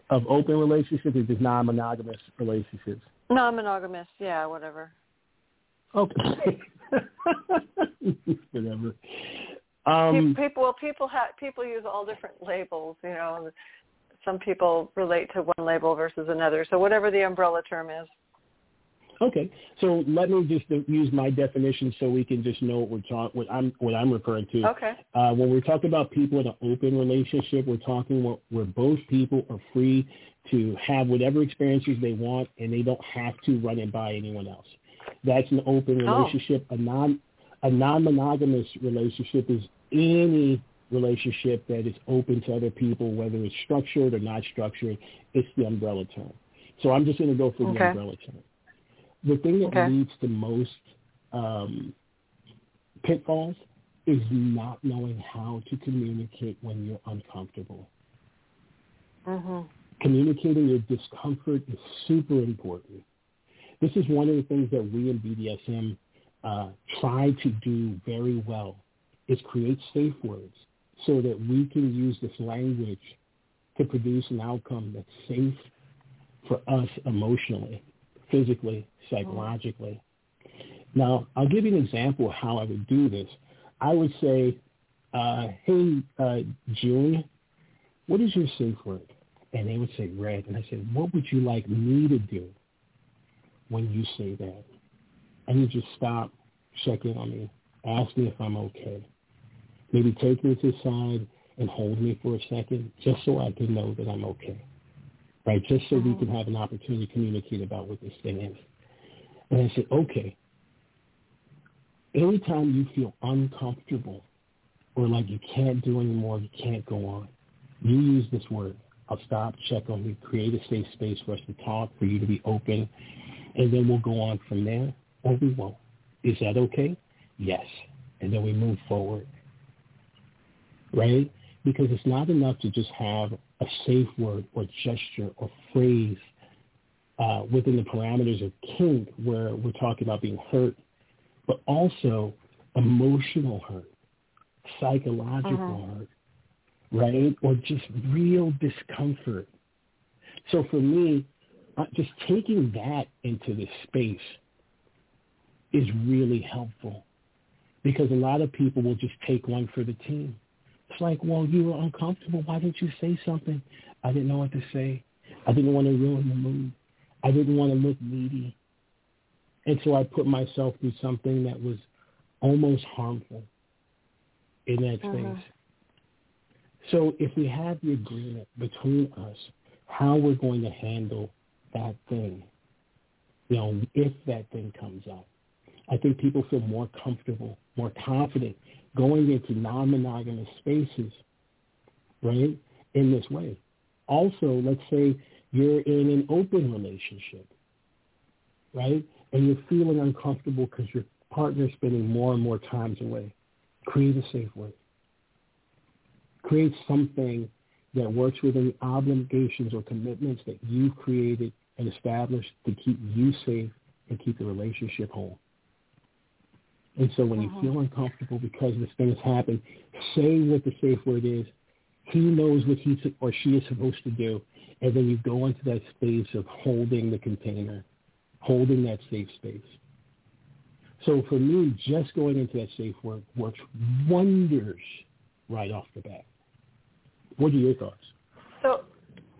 Speaker 3: of open relationships or just non-monogamous relationships?
Speaker 2: Non-monogamous, yeah, whatever.
Speaker 3: Okay. <laughs> Whatever. Um,
Speaker 2: people, well, people have people use all different labels. You know, some people relate to one label versus another. So whatever the umbrella term is.
Speaker 3: Okay, so let me just use my definition so we can just know what we're talk, what I'm what I'm referring to.
Speaker 2: Okay.
Speaker 3: Uh, when we're talking about people in an open relationship, we're talking where, where both people are free to have whatever experiences they want, and they don't have to run it by anyone else. That's an open
Speaker 2: Oh.
Speaker 3: relationship. A non a non-monogamous relationship is any relationship that is open to other people, whether it's structured or not structured. It's the umbrella term. So I'm just going to go for the umbrella term. The thing that
Speaker 2: Okay.
Speaker 3: leads to most um, pitfalls is not knowing how to communicate when you're uncomfortable.
Speaker 2: Mhm.
Speaker 3: Communicating your discomfort is super important. This is one of the things that we in BDSM uh, try to do very well is create safe words so that we can use this language to produce an outcome that's safe for us emotionally, physically, psychologically. Now, I'll give you an example of how I would do this. I would say, uh, hey, uh, June, what is your safe word? And they would say red. And I said, what would you like me to do when you say that? And you just stop, check in on me, ask me if I'm okay. Maybe take me to the side and hold me for a second just so I can know that I'm okay. Right? Just so we can oh. have an opportunity to communicate about what this thing is. And I said, okay. Anytime you feel uncomfortable or like you can't do anymore, you can't go on, you use this word. I'll stop, check on you, create a safe space for us to talk, for you to be open, and then we'll go on from there, or we won't. Is that okay? Yes. And then we move forward. Right? because it's not enough to just have a safe word or gesture or phrase uh, within the parameters of kink where we're talking about being hurt, but also emotional hurt, psychological uh-huh. hurt, right? Or just real discomfort. So for me, uh, just taking that into this space is really helpful because a lot of people will just take one for the team. It's like, well, you were uncomfortable. Why didn't you say something? I didn't know what to say. I didn't want to ruin the mood. I didn't want to look needy. And so I put myself through something that was almost harmful in that uh-huh. space. So if we have the agreement between us how we're going to handle that thing, you know, if that thing comes up, I think people feel more comfortable, more confident going into non-monogamous spaces, right, in this way. Also, let's say you're in an open relationship, right, and you're feeling uncomfortable because your partner's spending more and more times away. Create a safe way. Create something that works within the obligations or commitments that you've created and established to keep you safe and keep the relationship whole. And so when mm-hmm. you feel uncomfortable because this thing has happened, say what the safe word is. He knows what he or she is supposed to do. And then you go into that space of holding the container, holding that safe space. So for me, just going into that safe word works wonders right off the bat. What are your thoughts?
Speaker 2: So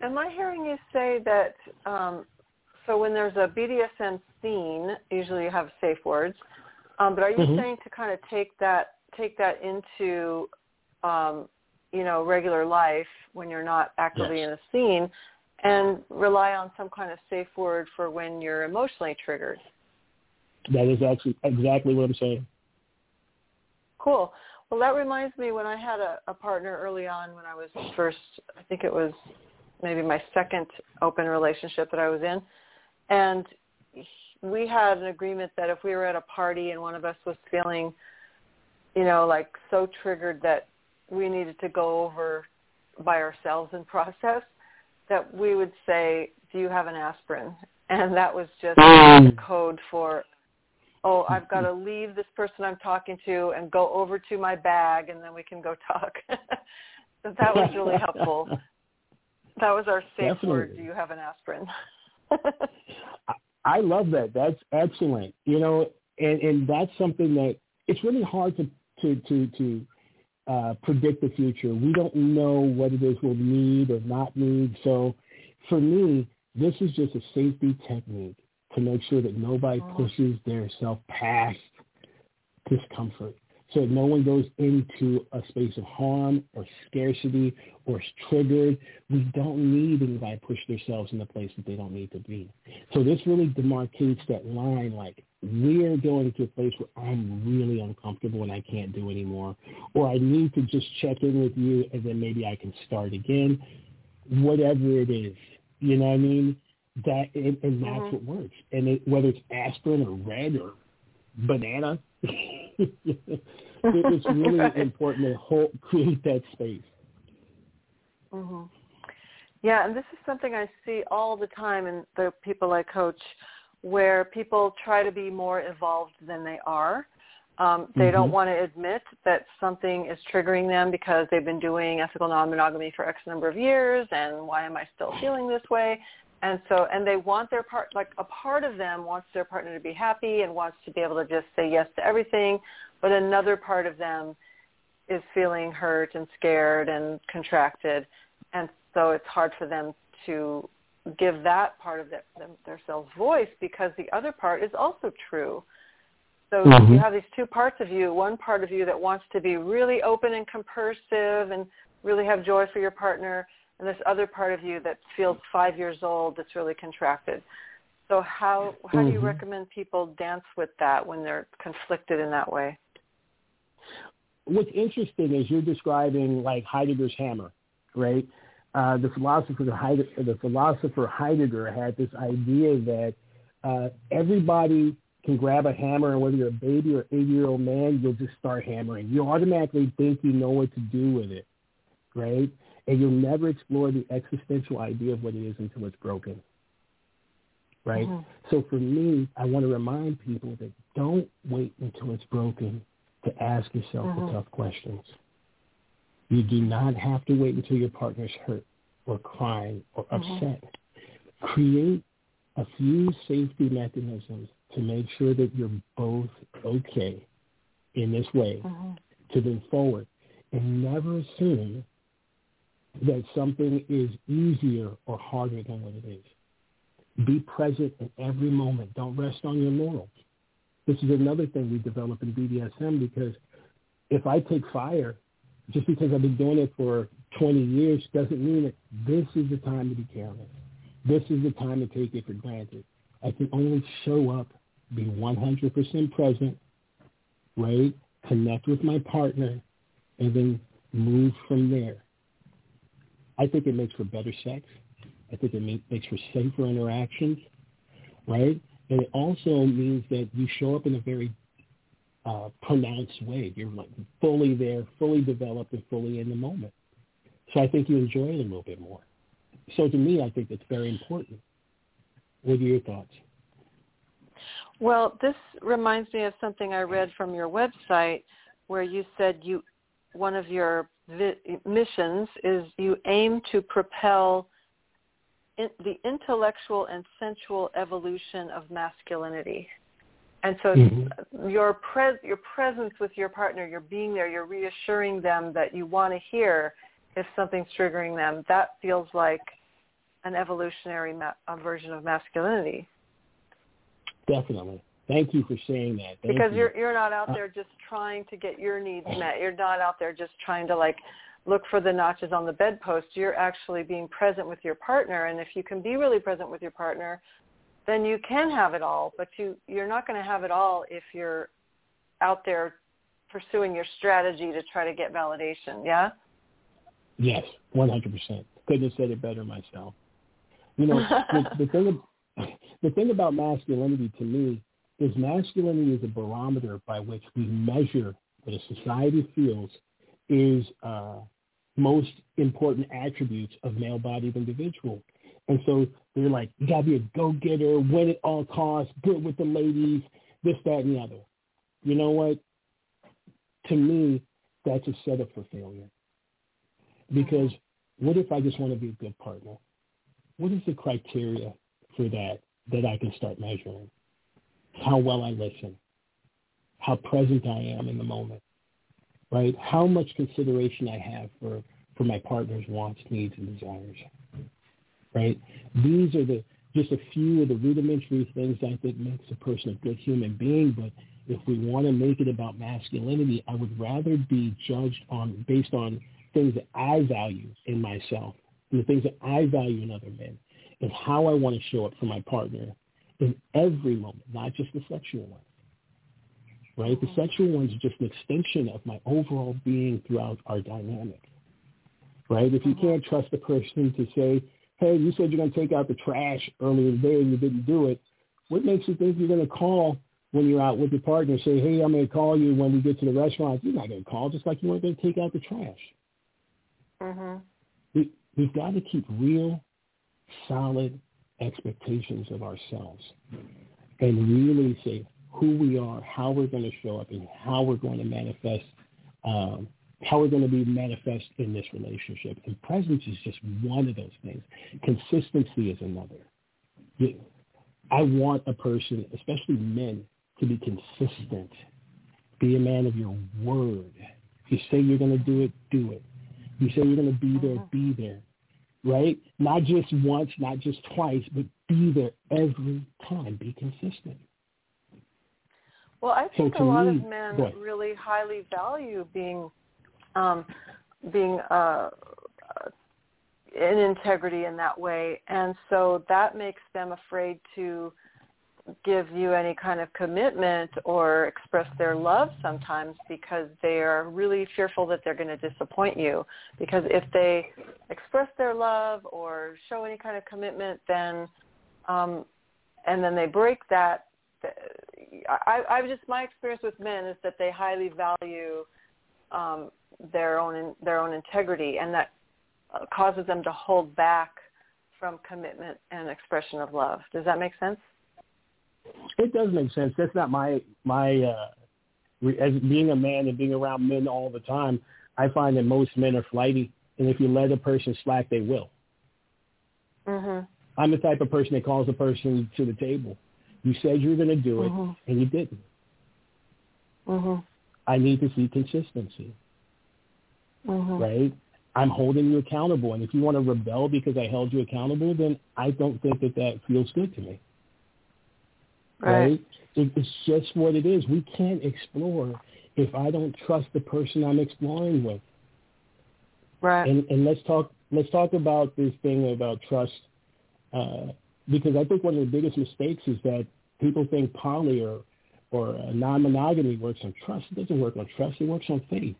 Speaker 2: am I hearing you say that, um, so when there's a BDSM scene, usually you have safe words, um, but are you mm-hmm. saying to kind of take that take that into um, you know regular life when you're not actively yes. in a scene, and rely on some kind of safe word for when you're emotionally triggered?
Speaker 3: That is actually exactly what I'm saying.
Speaker 2: Cool. Well, that reminds me when I had a, a partner early on when I was first, I think it was maybe my second open relationship that I was in, and we had an agreement that if we were at a party and one of us was feeling, you know, like so triggered that we needed to go over by ourselves and process, that we would say, "Do you have an aspirin?" And that was just mm. code for, "Oh, I've got to leave this person I'm talking to and go over to my bag, and then we can go talk." <laughs> so that was really helpful. <laughs> That was our safe Definitely. word. Do you have an aspirin? <laughs>
Speaker 3: I love that. That's excellent. You know, and, and that's something that it's really hard to to to, to uh, predict the future. We don't know what it is we'll need or not need. So for me, this is just a safety technique to make sure that nobody uh-huh. pushes their self past discomfort so no one goes into a space of harm or scarcity or is triggered. We don't need anybody to push themselves in a place that they don't need to be. So this really demarcates that line like we're going to a place where I'm really uncomfortable and I can't do anymore. Or I need to just check in with you and then maybe I can start again. Whatever it is. You know what I mean? That and, and that's mm-hmm. what works. And it, whether it's aspirin or red or banana, it's <laughs> really right. important to hold, create that space.
Speaker 2: Mm-hmm. Yeah, and this is something I see all the time in the people I coach, where people try to be more evolved than they are. Um, they mm-hmm. don't want to admit that something is triggering them because they've been doing ethical non-monogamy for X number of years, and why am I still feeling this way? And so, and they want their part, like a part of them wants their partner to be happy and wants to be able to just say yes to everything, but another part of them is feeling hurt and scared and contracted, and so it's hard for them to give that part of their, their selves voice because the other part is also true. So mm-hmm. you have these two parts of you, one part of you that wants to be really open and compersive and really have joy for your partner, and this other part of you that feels five years old that's really contracted. So how how mm-hmm. do you mm-hmm. recommend people dance with that when they're conflicted in that way?
Speaker 3: What's interesting is you're describing like Heidegger's hammer, right? Uh, the philosopher the philosopher Heidegger had this idea that uh, everybody can grab a hammer, and whether you're a baby or 80 year old man, you'll just start hammering. You automatically think you know what to do with it right? And you'll never explore the existential idea of what it is until it's broken, right?
Speaker 2: Mm-hmm.
Speaker 3: So for me, I want to remind people that don't wait until it's broken to ask yourself
Speaker 2: Mhm.
Speaker 3: the tough questions. You do not have to wait until your partner's hurt or crying or
Speaker 2: Mhm.
Speaker 3: upset. Create a few safety mechanisms to make sure that you're both okay in this way
Speaker 2: Mhm.
Speaker 3: to move forward and never assume that something is easier or harder than what it is. Be present in every moment. Don't rest on your laurels. This is another thing we develop in BDSM because if I take fire, just because I've been doing it for 20 years doesn't mean that this is the time to be careless. This is the time to take it for granted. I can only show up, be 100% present, right? Connect with my partner, and then move from there. I think it makes for better sex. I think it make, makes for safer interactions, right? And it also means that you show up in a very uh, pronounced way. You're like fully there, fully developed, and fully in the moment. So I think you enjoy it a little bit more. So to me, I think that's very important. What are your thoughts?
Speaker 2: Well, this reminds me of something I read from your website where you said you one of your vi- missions is you aim to propel in, the intellectual and sensual evolution of masculinity. And so
Speaker 3: Mhm.
Speaker 2: your pres your presence with your partner, you're being there, you're reassuring them that you want to hear if something's triggering them. That feels like an evolutionary ma- a version of masculinity
Speaker 3: Definitely. Thank you for saying that. Thank
Speaker 2: because
Speaker 3: you.
Speaker 2: you're you're not out
Speaker 3: Uh,
Speaker 2: there just trying to get your needs met. You're not out there just trying to like look for the notches on the bedpost. You're actually being present with your partner, and if you can be really present with your partner, then you can have it all. But you you're not going to have it all if you're out there pursuing your strategy to try to get validation. Yeah.
Speaker 3: Yes, one hundred percent. Couldn't have said it better myself. You know, the, the <laughs> thing <laughs> the thing about masculinity to me is masculinity is a barometer by which we measure what a society feels is uh, most important attributes of male-bodied individual. And so they're like, you gotta be a go-getter, win at all costs, good with the ladies, this, that, and the other. You know what? To me, that's a setup for failure. Because what if I just want to be a good partner? What is the criteria for that that I can start measuring? How well I listen, how present I am in the moment, right? How much consideration I have for, for my partner's wants, needs, and desires, right? These are the just a few of the rudimentary things I think makes a person a good human being. But if we want to make it about masculinity, I would rather be judged on based on things that I value in myself and the things that I value in other men and how I want to show up for my partner in every moment, not just the sexual one. Right? The sexual one is just an extension of my overall being throughout our dynamic. Right? If you can't trust the person to say, hey, you said you're going to take out the trash earlier today and you didn't do it, what makes you think you're going to call when you're out with your partner and say, hey, I'm going to call you when we get to the restaurant? You're not going to call, just like you weren't going to take out the trash.
Speaker 2: Mhm.
Speaker 3: We, we've got to keep real, solid expectations of ourselves and really say who we are, how we're going to show up, and how we're going to manifest, um, how we're going to be manifest in this relationship. And presence is just one of those things. Consistency is another. You- I want a person, especially men, to be consistent. Be a man of your word. You say you're going to do it, do it. You say you're going to be there, be there. Right? Not just once, not just twice, but be there every time. Be consistent.
Speaker 2: Well, I
Speaker 3: So
Speaker 2: think a lot
Speaker 3: me-
Speaker 2: of men really highly value being um, being uh, in integrity in that way, and so that makes them afraid to give you any kind of commitment or express their love sometimes because they are really fearful that they're going to disappoint you. Because if they express their love or show any kind of commitment, then um, and then they break that, I, I've just my experience with men is that they highly value um, their own their own integrity, and that uh, causes them to hold back from commitment and expression of love. Does that make sense?
Speaker 3: It does make sense. That's not my my uh, as being a man and being around men all the time. I find that most men are flighty, and if you let a person slack, they will.
Speaker 2: Mm-hmm.
Speaker 3: I'm the type of person that calls a person to the table. You said you were going to do it,
Speaker 2: mm-hmm.
Speaker 3: and you didn't.
Speaker 2: Mm-hmm.
Speaker 3: I need to see consistency.
Speaker 2: Mm-hmm.
Speaker 3: Right? I'm holding you accountable, and if you want to rebel because I held you accountable, then I don't think that that feels good to me.
Speaker 2: Right.
Speaker 3: right? It, it's just what it is. We can't explore if I don't trust the person I'm exploring with.
Speaker 2: Right.
Speaker 3: And, and let's talk. Let's talk about this thing about trust, uh, because I think one of the biggest mistakes is that people think poly or or non-monogamy works on trust. It doesn't work on trust. It works on faith.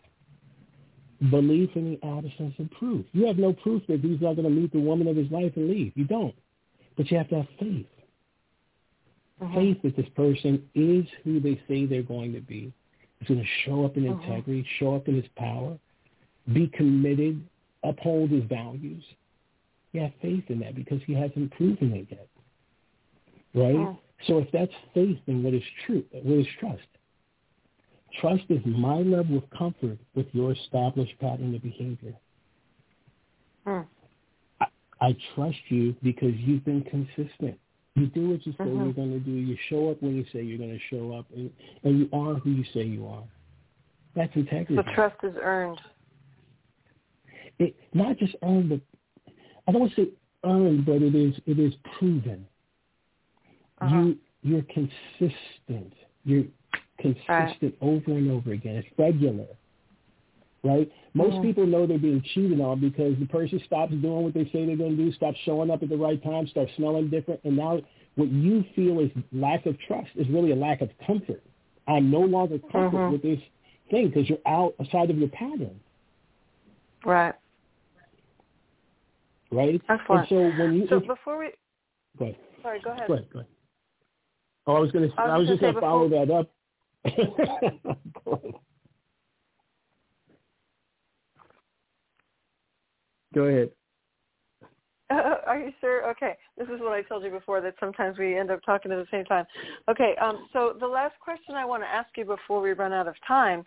Speaker 3: Belief in the absence of proof. You have no proof that he's not going to meet the woman of his life and leave. You don't. But you have to have faith.
Speaker 2: Mm-hmm.
Speaker 3: Faith that this person is who they say they're going to be. He's going to show up in
Speaker 2: Mhm.
Speaker 3: integrity, show up in his power, be committed, uphold his values. You have faith in that because he hasn't proven it yet. Right? So if that's faith, then what is true? What is trust? Trust is my level of comfort with your established pattern of behavior.
Speaker 2: Mm.
Speaker 3: I, I trust you because you've been consistent. You do what you say you're going to do. You show up when you say you're going to show up, and, and you are who you say you are. That's integrity.
Speaker 2: So trust is earned.
Speaker 3: It not just earned, but I don't want to say earned, but it is it is proven.
Speaker 2: Uh-huh.
Speaker 3: You you're consistent. You're consistent over and over again. It's regular, right? Most
Speaker 2: Mhm.
Speaker 3: people know they're being cheated on because the person stops doing what they say they're going to do, stops showing up at the right time, starts smelling different, and now what you feel is lack of trust is really a lack of comfort. I'm no longer comfortable
Speaker 2: Mhm.
Speaker 3: with this thing because you're outside of your pattern,
Speaker 2: Right.
Speaker 3: right?
Speaker 2: Excellent.
Speaker 3: And so when you
Speaker 2: So before we,
Speaker 3: go ahead.
Speaker 2: sorry, go ahead.
Speaker 3: Go ahead. Go ahead. Oh, I was going to.
Speaker 2: I was
Speaker 3: I was
Speaker 2: just
Speaker 3: going to follow that up. <laughs> <laughs> <laughs> Go ahead.
Speaker 2: Uh, <laughs> are you sure? Okay. This is what I told you before that sometimes we end up talking at the same time. Okay. Um, so the last question I want to ask you before we run out of time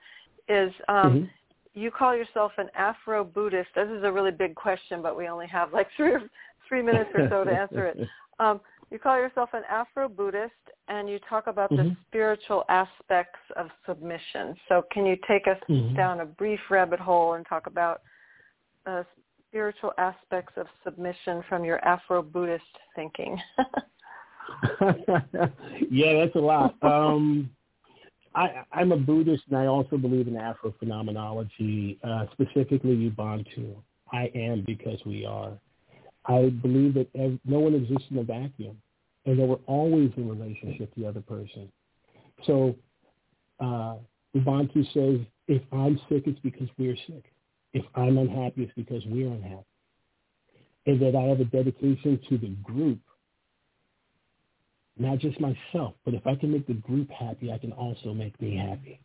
Speaker 2: is um,
Speaker 3: Mhm.
Speaker 2: you call yourself an Afro-Buddhist. This is a really big question, but we only have like <laughs> three or three minutes or so to answer it. <laughs> Um, you call yourself an Afro-Buddhist, and you talk about the
Speaker 3: Mhm.
Speaker 2: spiritual aspects of submission. So can you take us
Speaker 3: Mhm.
Speaker 2: down a brief rabbit hole and talk about uh, spiritual aspects of submission from your Afro-Buddhist thinking? <laughs>
Speaker 3: yeah, that's a lot. Um, I, I'm a Buddhist, and I also believe in Afro phenomenology, uh, specifically Ubuntu. I am because we are. I believe that ev- no one exists in a vacuum, and that we're always in relationship to the other person. So uh, Ubuntu says, if I'm sick, it's because we're sick. If I'm unhappy, it's because we're unhappy. And that I have a dedication to the group not just myself, but if I can make the group happy, I can also make me happy.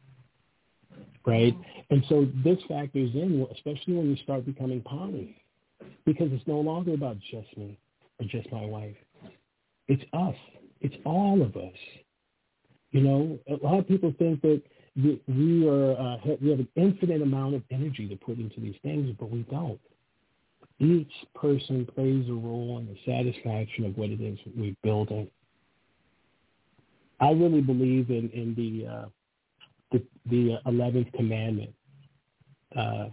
Speaker 3: Right? And so this factors in, especially when you start becoming poly, because it's no longer about just me or just my wife. It's us. It's all of us. You know, a lot of people think that we we are uh, we have an infinite amount of energy to put into these things, but we don't. Each person plays a role in the satisfaction of what it is we're building. I really believe in in the uh, the the eleventh commandment, uh,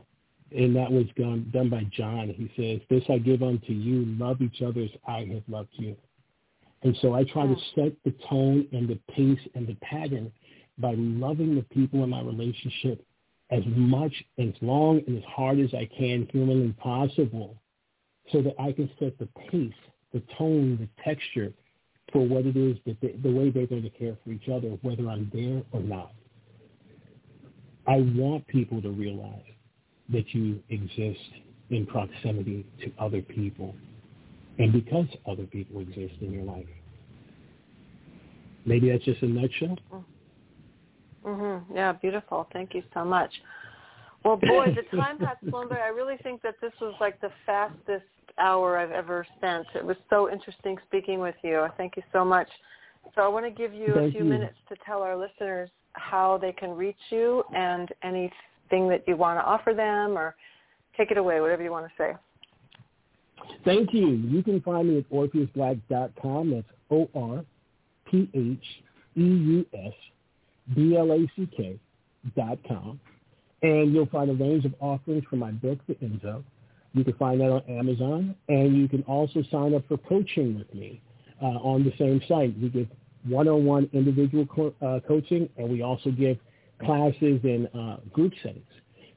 Speaker 3: and that was done done by John. He says, "This I give unto you: love each other as I have loved you." And so I try to set the tone and the pace and the pattern by loving the people in my relationship as much, as long, and as hard as I can, humanly possible, so that I can set the pace, the tone, the texture for what it is that they, the way they're going to care for each other, whether I'm there or not. I want people to realize that you exist in proximity to other people and because other people exist in your life. Maybe that's just a nutshell.
Speaker 2: Mm-hmm. Mm-hmm. Yeah, beautiful. Thank you so much. Well, boy, the <laughs> time has flown by. I really think that this was like the fastest hour I've ever spent. It was so interesting speaking with you. Thank you so much. So I want to give you
Speaker 3: Thank
Speaker 2: a few
Speaker 3: you.
Speaker 2: minutes to tell our listeners how they can reach you and anything that you want to offer them or take it away, whatever you want to say.
Speaker 3: Thank you. You can find me at orpheusblack.com. That's O-R-P-H-E-U-S-B-L-A-C-K dot com. And you'll find a range of offerings for my book, The Enzo. You can find that on Amazon. And you can also sign up for coaching with me uh, on the same site. We give one-on-one individual co- uh, coaching, and we also give classes in uh, group settings.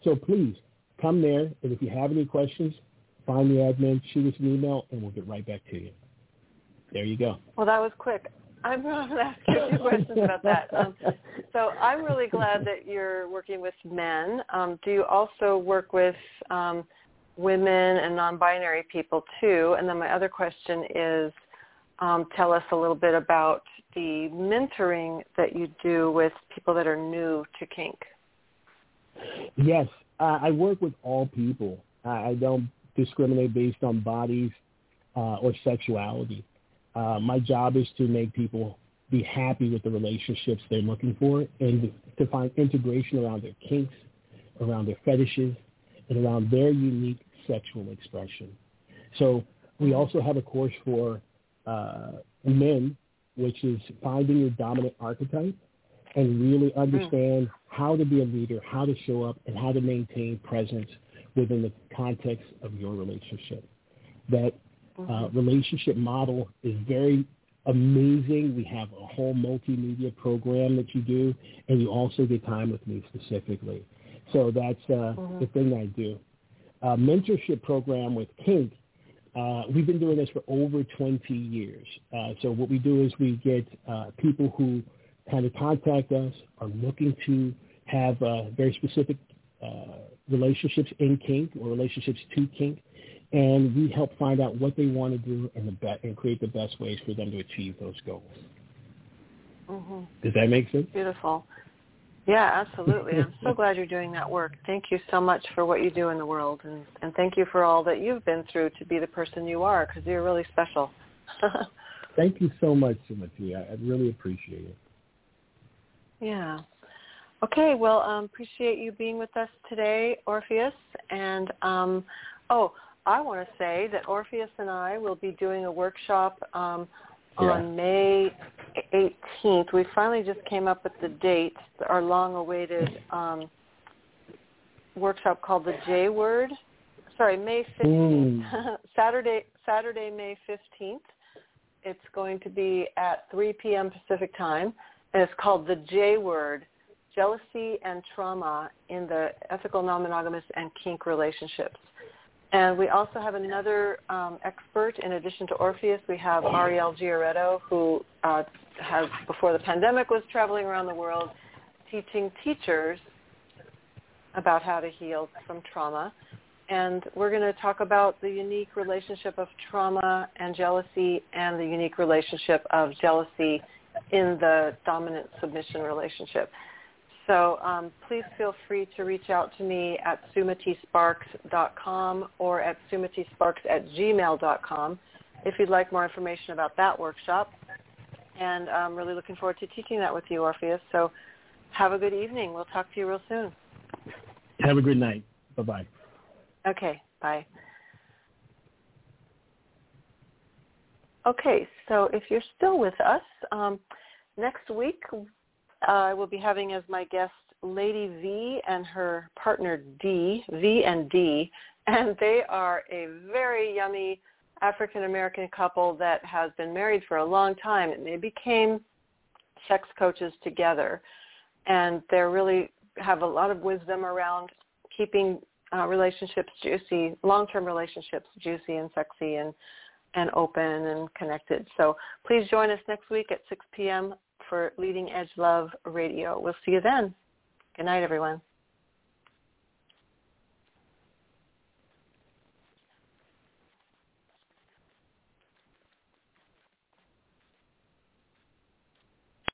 Speaker 3: So please come there, and if you have any questions, find the admin, shoot us an email, and we'll get right back to you. There you go.
Speaker 2: Well, that was quick. I'm going to ask you questions about that. Um, so I'm really glad that you're working with men. Um, do you also work with um, women and non-binary people too? And then my other question is, um, tell us a little bit about the mentoring that you do with people that are new to kink.
Speaker 3: Yes, uh, I work with all people. I, I don't discriminate based on bodies uh, or sexuality. Uh, my job is to make people be happy with the relationships they're looking for and to find integration around their kinks, around their fetishes, and around their unique sexual expression. So we also have a course for uh, men, which is finding your dominant archetype and really understand how to be a leader, how to show up, and how to maintain presence within the context of your relationship. That uh, relationship model is very amazing. We have a whole multimedia program that you do, and you also get time with me specifically. So that's uh, the thing I do. Uh, mentorship program with Kink. Uh, we've been doing this for over 20 years. Uh, so what we do is we get uh, people who kind of contact us, are looking to have uh, very specific uh, relationships in kink or relationships to kink, and we help find out what they want to do and, the be- and create the best ways for them to achieve those goals.
Speaker 2: Mm-hmm.
Speaker 3: Does that make sense?
Speaker 2: Beautiful. Yeah, absolutely. I'm so <laughs> glad you're doing that work. Thank you so much for what you do in the world, and, and thank you for all that you've been through to be the person you are, because you're really special. <laughs>
Speaker 3: Thank you so much, Timothy. I, I really appreciate it.
Speaker 2: yeah. Okay, well, um, appreciate you being with us today, Orpheus. And, um, oh, I want to say that Orpheus and I will be doing a workshop um, on May 18th. We finally just came up with the date, our long-awaited um, workshop called the J Word. Sorry, May 15th. <laughs> Saturday, Saturday, May 15th. It's going to be at 3 p.m. Pacific time, and it's called the J Word, Jealousy and Trauma in the Ethical Non-Monogamous and Kink Relationships. And we also have another um, expert in addition to Orpheus. We have Ariel Giarretto, who uh, has, before the pandemic, was traveling around the world teaching teachers about how to heal from trauma. And we're going to talk about the unique relationship of trauma and jealousy and the unique relationship of jealousy in the dominant submission relationship. So um, please feel free to reach out to me at sumatisparks.com or at sumatisparks at gmail.com if you'd like more information about that workshop. And I'm really looking forward to teaching that with you, Orpheus. So have a good evening. We'll talk to you real soon.
Speaker 3: Have a good night. Bye-bye.
Speaker 2: Okay, bye. Okay, so if you're still with us, um, next week I will be having as my guest Lady V and her partner D, V and D, and they are a very yummy African American couple that has been married for a long time, and they became sex coaches together, and they really have a lot of wisdom around keeping uh, relationships juicy, long-term relationships juicy and sexy and and open and connected. So please join us next week at 6 p.m. for Leading Edge Love Radio. We'll see you then. Good night, everyone.